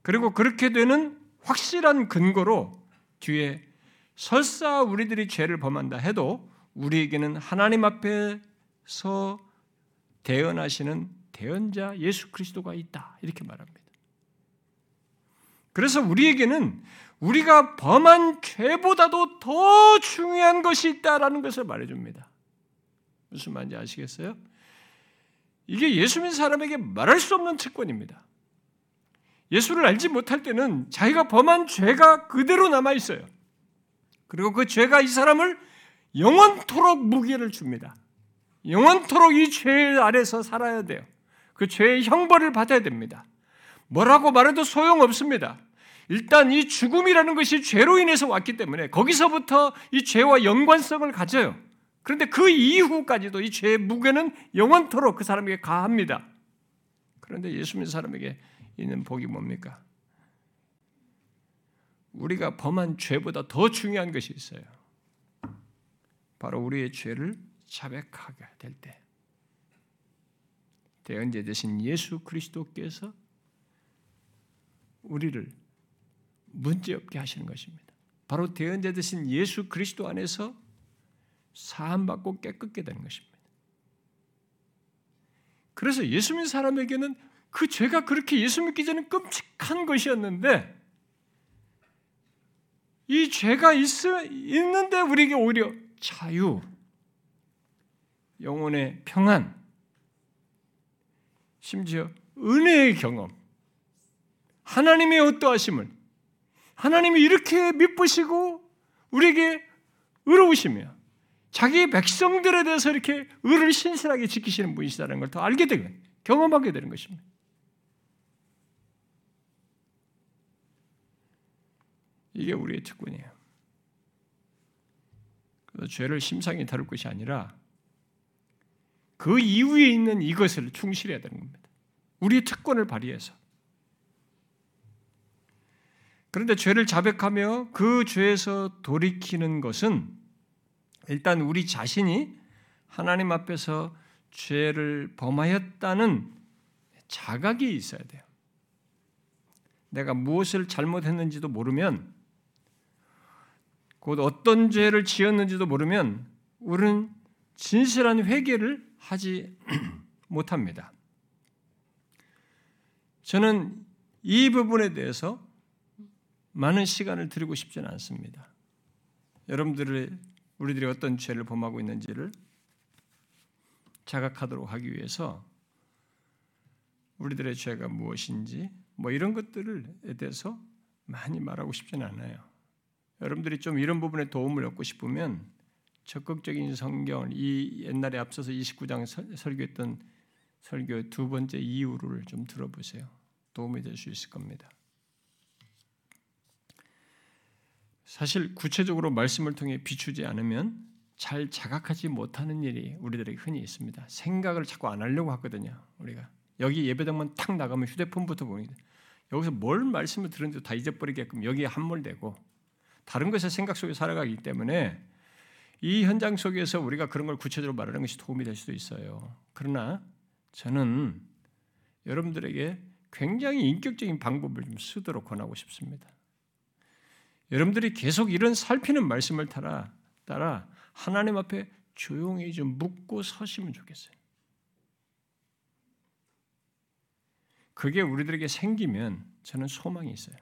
S1: 그리고 그렇게 되는 확실한 근거로 뒤에 설사 우리들이 죄를 범한다 해도 우리에게는 하나님 앞에서 대언하시는 대언자 예수 그리스도가 있다. 이렇게 말합니다. 그래서 우리에게는 우리가 범한 죄보다도 더 중요한 것이 있다라는 것을 말해줍니다. 무슨 말인지 아시겠어요? 이게 예수 믿는 사람에게 말할 수 없는 특권입니다. 예수를 알지 못할 때는 자기가 범한 죄가 그대로 남아 있어요. 그리고 그 죄가 이 사람을 영원토록 무게를 줍니다. 영원토록 이 죄 아래서 살아야 돼요. 그 죄의 형벌을 받아야 됩니다. 뭐라고 말해도 소용없습니다. 일단 이 죽음이라는 것이 죄로 인해서 왔기 때문에 거기서부터 이 죄와 연관성을 가져요. 그런데 그 이후까지도 이 죄의 무게는 영원토록 그 사람에게 가합니다. 그런데 예수 믿는 사람에게 있는 복이 뭡니까? 우리가 범한 죄보다 더 중요한 것이 있어요. 바로 우리의 죄를 자백하게 될 때, 대언제 되신 예수 그리스도께서 우리를 문제없게 하시는 것입니다. 바로 대언제 되신 예수 그리스도 안에서 사함받고 깨끗게 되는 것입니다. 그래서 예수 믿는 사람에게는 그 죄가 그렇게 예수 믿기 전에 끔찍한 것이었는데 이 죄가 있, 있는데 우리에게 오히려 자유, 영혼의 평안, 심지어 은혜의 경험, 하나님의 어떠하심을 하나님이 이렇게 미쁘시고 우리에게 의로우시며 자기 백성들에 대해서 이렇게 의를 신실하게 지키시는 분이시다는 걸 더 알게 되고 경험하게 되는 것입니다. 이게 우리의 특권이에요. 그래서 죄를 심상히 다룰 것이 아니라 그 이후에 있는 이것을 충실해야 되는 겁니다. 우리의 특권을 발휘해서. 그런데 죄를 자백하며 그 죄에서 돌이키는 것은 일단 우리 자신이 하나님 앞에서 죄를 범하였다는 자각이 있어야 돼요. 내가 무엇을 잘못했는지도 모르면 곧 어떤 죄를 지었는지도 모르면 우리는 진실한 회개를 하지 못합니다. 저는 이 부분에 대해서 많은 시간을 드리고 싶지는 않습니다. 여러분들의 우리들이 어떤 죄를 범하고 있는지를 자각하도록 하기 위해서 우리들의 죄가 무엇인지 뭐 이런 것들에 대해서 많이 말하고 싶지는 않아요. 여러분들이 좀 이런 부분에 도움을 얻고 싶으면 적극적인 성경을 이 옛날에 앞서서 29장 설교했던 설교 두 번째 이유를 좀 들어보세요. 도움이 될 수 있을 겁니다. 사실 구체적으로 말씀을 통해 비추지 않으면 잘 자각하지 못하는 일이 우리들에게 흔히 있습니다. 생각을 자꾸 안 하려고 하거든요. 우리가 여기 예배당만 탁 나가면 휴대폰부터 보니다 여기서 뭘 말씀을 들었는지 다 잊어버리게끔 여기에 함몰되고 다른 것의 생각 속에 살아가기 때문에 이 현장 속에서 우리가 그런 걸 구체적으로 말하는 것이 도움이 될 수도 있어요. 그러나 저는 여러분들에게 굉장히 인격적인 방법을 좀 쓰도록 권하고 싶습니다. 여러분들이 계속 이런 살피는 말씀을 따라, 따라 하나님 앞에 조용히 좀 묻고 서시면 좋겠어요. 그게 우리들에게 생기면 저는 소망이 있어요.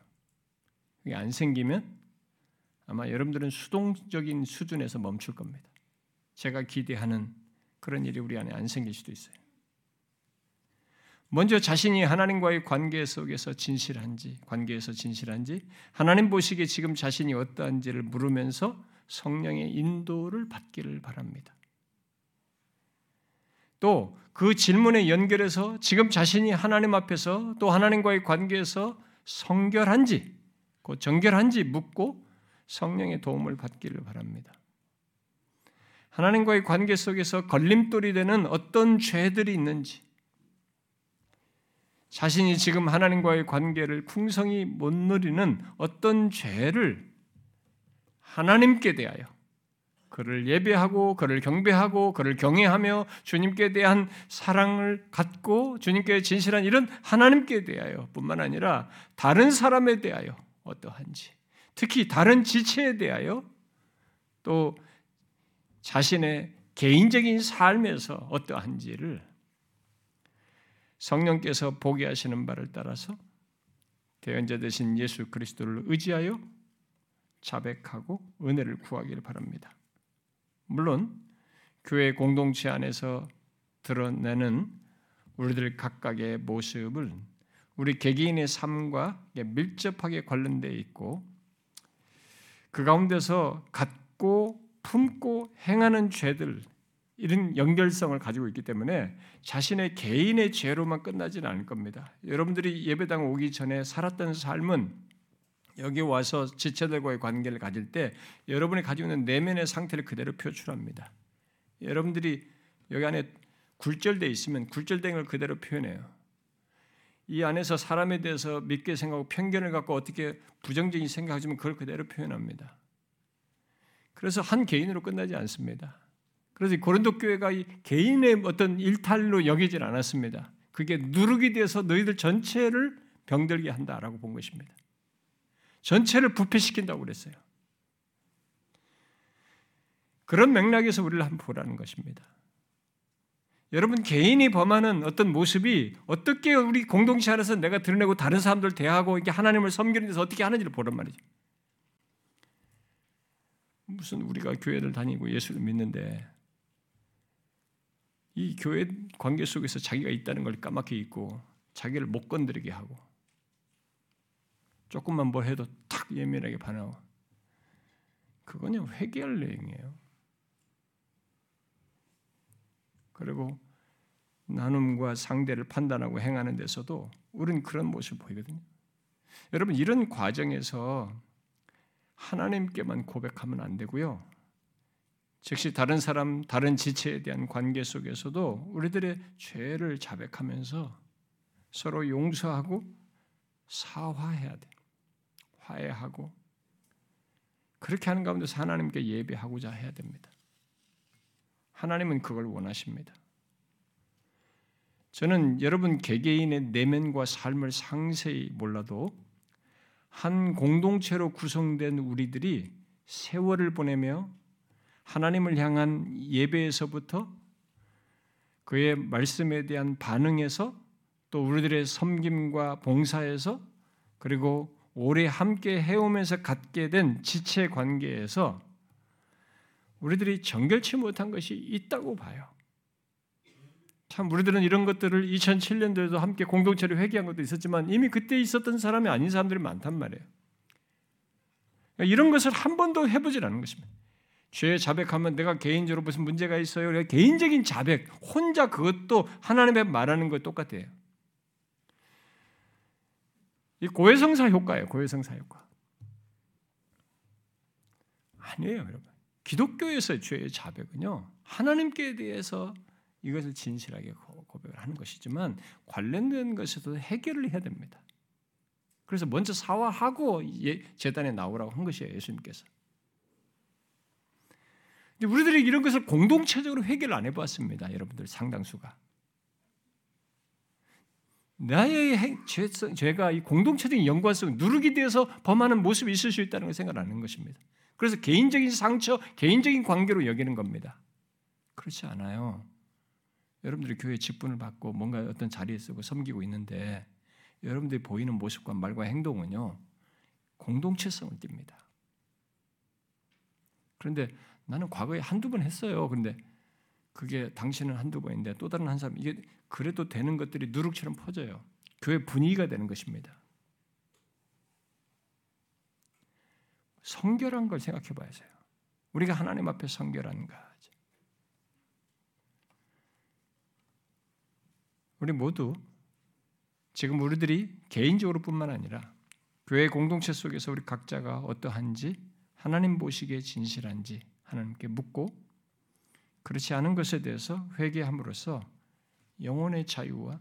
S1: 그게 안 생기면 아마 여러분들은 수동적인 수준에서 멈출 겁니다. 제가 기대하는 그런 일이 우리 안에 안 생길 수도 있어요. 먼저 자신이 하나님과의 관계 속에서 진실한지, 관계에서 진실한지, 하나님 보시기에 지금 자신이 어떠한지를 물으면서 성령의 인도를 받기를 바랍니다. 또 그 질문에 연결해서 지금 자신이 하나님 앞에서 또 하나님과의 관계에서 성결한지, 곧 정결한지 묻고 성령의 도움을 받기를 바랍니다. 하나님과의 관계 속에서 걸림돌이 되는 어떤 죄들이 있는지, 자신이 지금 하나님과의 관계를 풍성히 못 누리는 어떤 죄를 하나님께 대하여 그를 예배하고 그를 경배하고 그를 경외하며 주님께 대한 사랑을 갖고 주님께 진실한 이런 하나님께 대하여 뿐만 아니라 다른 사람에 대하여 어떠한지 특히 다른 지체에 대하여 또 자신의 개인적인 삶에서 어떠한지를 성령께서 보게 하시는 바를 따라서 대언자 되신 예수 그리스도를 의지하여 자백하고 은혜를 구하기를 바랍니다. 물론 교회 공동체 안에서 드러내는 우리들 각각의 모습을 우리 개개인의 삶과 밀접하게 관련되어 있고 그 가운데서 갖고 품고 행하는 죄들 이런 연결성을 가지고 있기 때문에 자신의 개인의 죄로만 끝나지는 않을 겁니다. 여러분들이 예배당 오기 전에 살았던 삶은 여기 와서 지체들과의 관계를 가질 때 여러분이 가지고 있는 내면의 상태를 그대로 표출합니다. 여러분들이 여기 안에 굴절돼 있으면 굴절된 걸 그대로 표현해요. 이 안에서 사람에 대해서 믿게 생각하고 편견을 갖고 어떻게 부정적인 생각하지만 그걸 그대로 표현합니다. 그래서 한 개인으로 끝나지 않습니다. 그래서 고린도 교회가 개인의 어떤 일탈로 여기질 않았습니다. 그게 누룩이 돼서 너희들 전체를 병들게 한다라고 본 것입니다. 전체를 부패시킨다고 그랬어요. 그런 맥락에서 우리를 한번 보라는 것입니다. 여러분 개인이 범하는 어떤 모습이 어떻게 우리 공동체 안에서 내가 드러내고 다른 사람들 대하고 이렇게 하나님을 섬기는 데서 어떻게 하는지를 보란 말이죠. 무슨 우리가 교회를 다니고 예수를 믿는데 이 교회 관계 속에서 자기가 있다는 걸 까맣게 잊고 자기를 못 건드리게 하고 조금만 뭘 해도 탁 예민하게 반하고 그거는 회개할 내용이에요. 그리고 나눔과 상대를 판단하고 행하는 데서도 우리는 그런 모습을 보이거든요. 여러분 이런 과정에서 하나님께만 고백하면 안 되고요. 즉시 다른 사람, 다른 지체에 대한 관계 속에서도 우리들의 죄를 자백하면서 서로 용서하고 사화해야 돼. 화해하고 그렇게 하는 가운데서 하나님께 예배하고자 해야 됩니다. 하나님은 그걸 원하십니다. 저는 여러분 개개인의 내면과 삶을 상세히 몰라도 한 공동체로 구성된 우리들이 세월을 보내며 하나님을 향한 예배에서부터 그의 말씀에 대한 반응에서 또 우리들의 섬김과 봉사에서 그리고 오래 함께 해오면서 갖게 된 지체 관계에서 우리들이 정결치 못한 것이 있다고 봐요. 참 우리들은 이런 것들을 2007년도에도 함께 공동체를 회개한 것도 있었지만 이미 그때 있었던 사람이 아닌 사람들이 많단 말이에요. 그러니까 이런 것을 한 번도 해보질 않은 것입니다. 죄 자백하면 내가 개인적으로 무슨 문제가 있어요. 개인적인 자백, 혼자 그것도 하나님의 말하는 것 똑같아요. 이 고해성사 효과예요. 고해성사 효과. 아니에요, 여러분. 기독교에서 죄의 자백은요. 하나님께 대해서 이것을 진실하게 고백을 하는 것이지만 관련된 것에도 해결을 해야 됩니다. 그래서 먼저 사화하고 재단에 나오라고 한 것이에요. 예수님께서. 우리들이 이런 것을 공동체적으로 해결 안 해봤습니다. 여러분들 상당수가. 나의 죄성, 죄가 이 공동체적인 연관성, 누르기 대해서 범하는 모습이 있을 수 있다는 걸 생각 안 하는 것입니다. 그래서 개인적인 상처, 개인적인 관계로 여기는 겁니다. 그렇지 않아요. 여러분들이 교회 직분을 받고 뭔가 어떤 자리에 서고 섬기고 있는데 여러분들이 보이는 모습과 말과 행동은요 공동체성을 띱니다. 그런데 나는 과거에 한두 번 했어요. 그런데 그게 당신은 한두 번인데 또 다른 한 사람 이게 그래도 되는 것들이 누룩처럼 퍼져요. 교회 분위기가 되는 것입니다. 성결한 걸 생각해 봐야죠. 우리가 하나님 앞에 성결한가? 우리 모두 지금 우리들이 개인적으로뿐만 아니라 교회 공동체 속에서 우리 각자가 어떠한지 하나님 보시기에 진실한지 하나님께 묻고 그렇지 않은 것에 대해서 회개함으로써 영혼의 자유와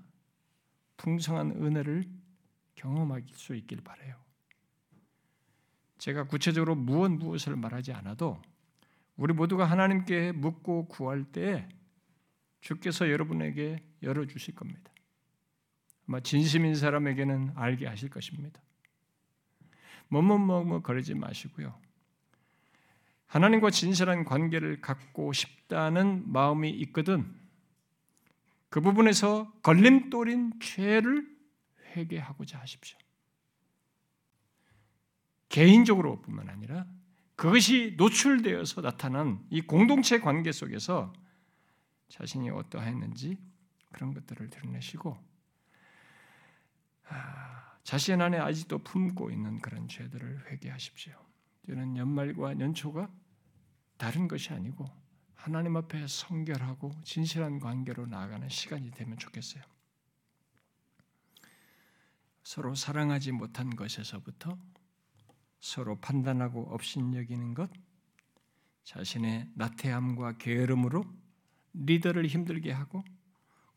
S1: 풍성한 은혜를 경험할 수 있길 바래요. 제가 구체적으로 무엇 무엇을 말하지 않아도 우리 모두가 하나님께 묻고 구할 때 주께서 여러분에게 열어 주실 겁니다. 아마 진심인 사람에게는 알게 하실 것입니다. 뭐뭐뭐 거리지 마시고요. 하나님과 진실한 관계를 갖고 싶다는 마음이 있거든 그 부분에서 걸림돌인 죄를 회개하고자 하십시오. 개인적으로뿐만 아니라 그것이 노출되어서 나타난 이 공동체 관계 속에서 자신이 어떠했는지 그런 것들을 드러내시고 아, 자신 안에 아직도 품고 있는 그런 죄들을 회개하십시오. 저는 연말과 연초가 다른 것이 아니고 하나님 앞에 성결하고 진실한 관계로 나아가는 시간이 되면 좋겠어요. 서로 사랑하지 못한 것에서부터 서로 판단하고 업신여기는 것, 자신의 나태함과 게으름으로 리더를 힘들게 하고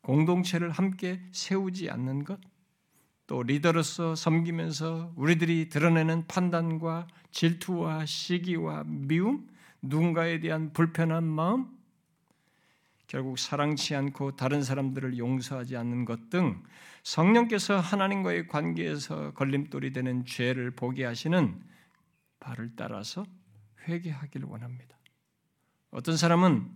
S1: 공동체를 함께 세우지 않는 것, 또 리더로서 섬기면서 우리들이 드러내는 판단과 질투와 시기와 미움, 누군가에 대한 불편한 마음, 결국 사랑치 않고 다른 사람들을 용서하지 않는 것 등 성령께서 하나님과의 관계에서 걸림돌이 되는 죄를 보게 하시는 발을 따라서 회개하기를 원합니다. 어떤 사람은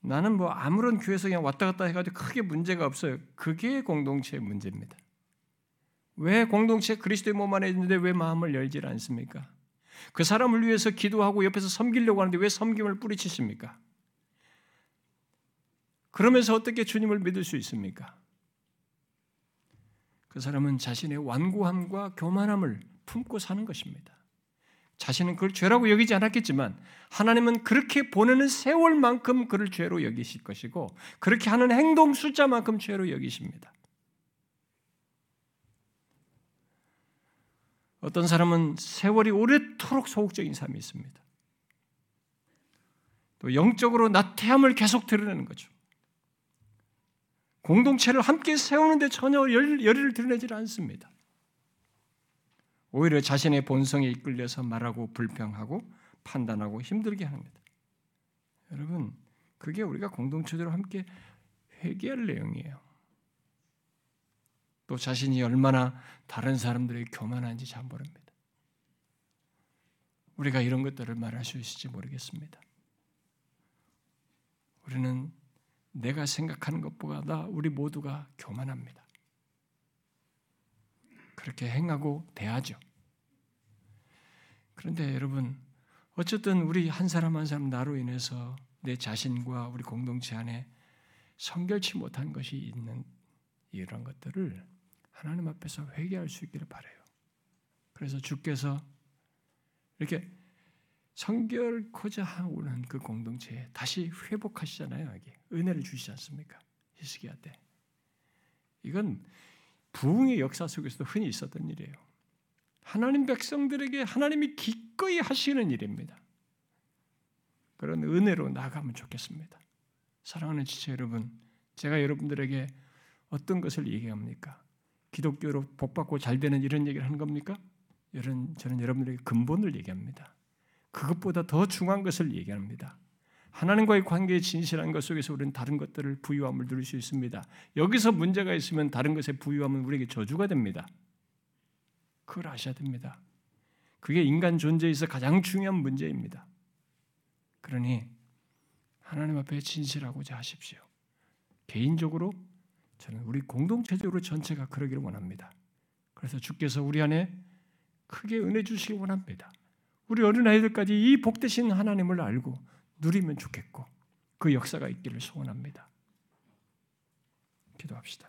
S1: 나는 뭐 아무런 교회에서 그냥 왔다 갔다 해가지고 크게 문제가 없어요. 그게 공동체의 문제입니다. 왜 공동체 그리스도의 몸 안에 있는데 왜 마음을 열지 않습니까? 그 사람을 위해서 기도하고 옆에서 섬기려고 하는데 왜 섬김을 뿌리치십니까? 그러면서 어떻게 주님을 믿을 수 있습니까? 그 사람은 자신의 완고함과 교만함을 품고 사는 것입니다. 자신은 그걸 죄라고 여기지 않았겠지만 하나님은 그렇게 보내는 세월만큼 그를 죄로 여기실 것이고 그렇게 하는 행동 숫자만큼 죄로 여기십니다. 어떤 사람은 세월이 오래도록 소극적인 삶이 있습니다. 또 영적으로 나태함을 계속 드러내는 거죠. 공동체를 함께 세우는데 전혀 열의를 드러내지 않습니다. 오히려 자신의 본성에 이끌려서 말하고 불평하고 판단하고 힘들게 합니다. 여러분, 그게 우리가 공동체적으로 함께 회개할 내용이에요. 또 자신이 얼마나 다른 사람들에게 교만한지 잘 모릅니다. 우리가 이런 것들을 말할 수 있을지 모르겠습니다. 우리는 내가 생각하는 것보다 우리 모두가 교만합니다. 그렇게 행하고 대하죠. 그런데 여러분, 어쨌든 우리 한 사람 한 사람 나로 인해서 내 자신과 우리 공동체 안에 성결치 못한 것이 있는 이런 것들을 하나님 앞에서 회개할 수 있기를 바래요. 그래서 주께서 이렇게 성결코자 하고는 그 공동체에 다시 회복하시잖아요. 여기 은혜를 주시지 않습니까? 히스기야 때. 이건 부흥의 역사 속에서도 흔히 있었던 일이에요. 하나님 백성들에게 하나님이 기꺼이 하시는 일입니다. 그런 은혜로 나가면 좋겠습니다. 사랑하는 지체 여러분, 제가 여러분들에게 어떤 것을 얘기합니까? 기독교로 복받고 잘 되는 이런 얘기를 하는 겁니까? 이런 저는 여러분들에게 근본을 얘기합니다. 그것보다 더 중요한 것을 얘기합니다. 하나님과의 관계의 진실한 것 속에서 우리는 다른 것들을 부유함을 누릴 수 있습니다. 여기서 문제가 있으면 다른 것의 부유함은 우리에게 저주가 됩니다. 그걸 아셔야 됩니다. 그게 인간 존재에서 가장 중요한 문제입니다. 그러니 하나님 앞에 진실하고자 하십시오. 개인적으로 저는 우리 공동체적으로 전체가 그러기를 원합니다. 그래서 주께서 우리 안에 크게 은혜 주시기 원합니다. 우리 어린아이들까지 이 복되신 하나님을 알고 누리면 좋겠고 그 역사가 있기를 소원합니다. 기도합시다.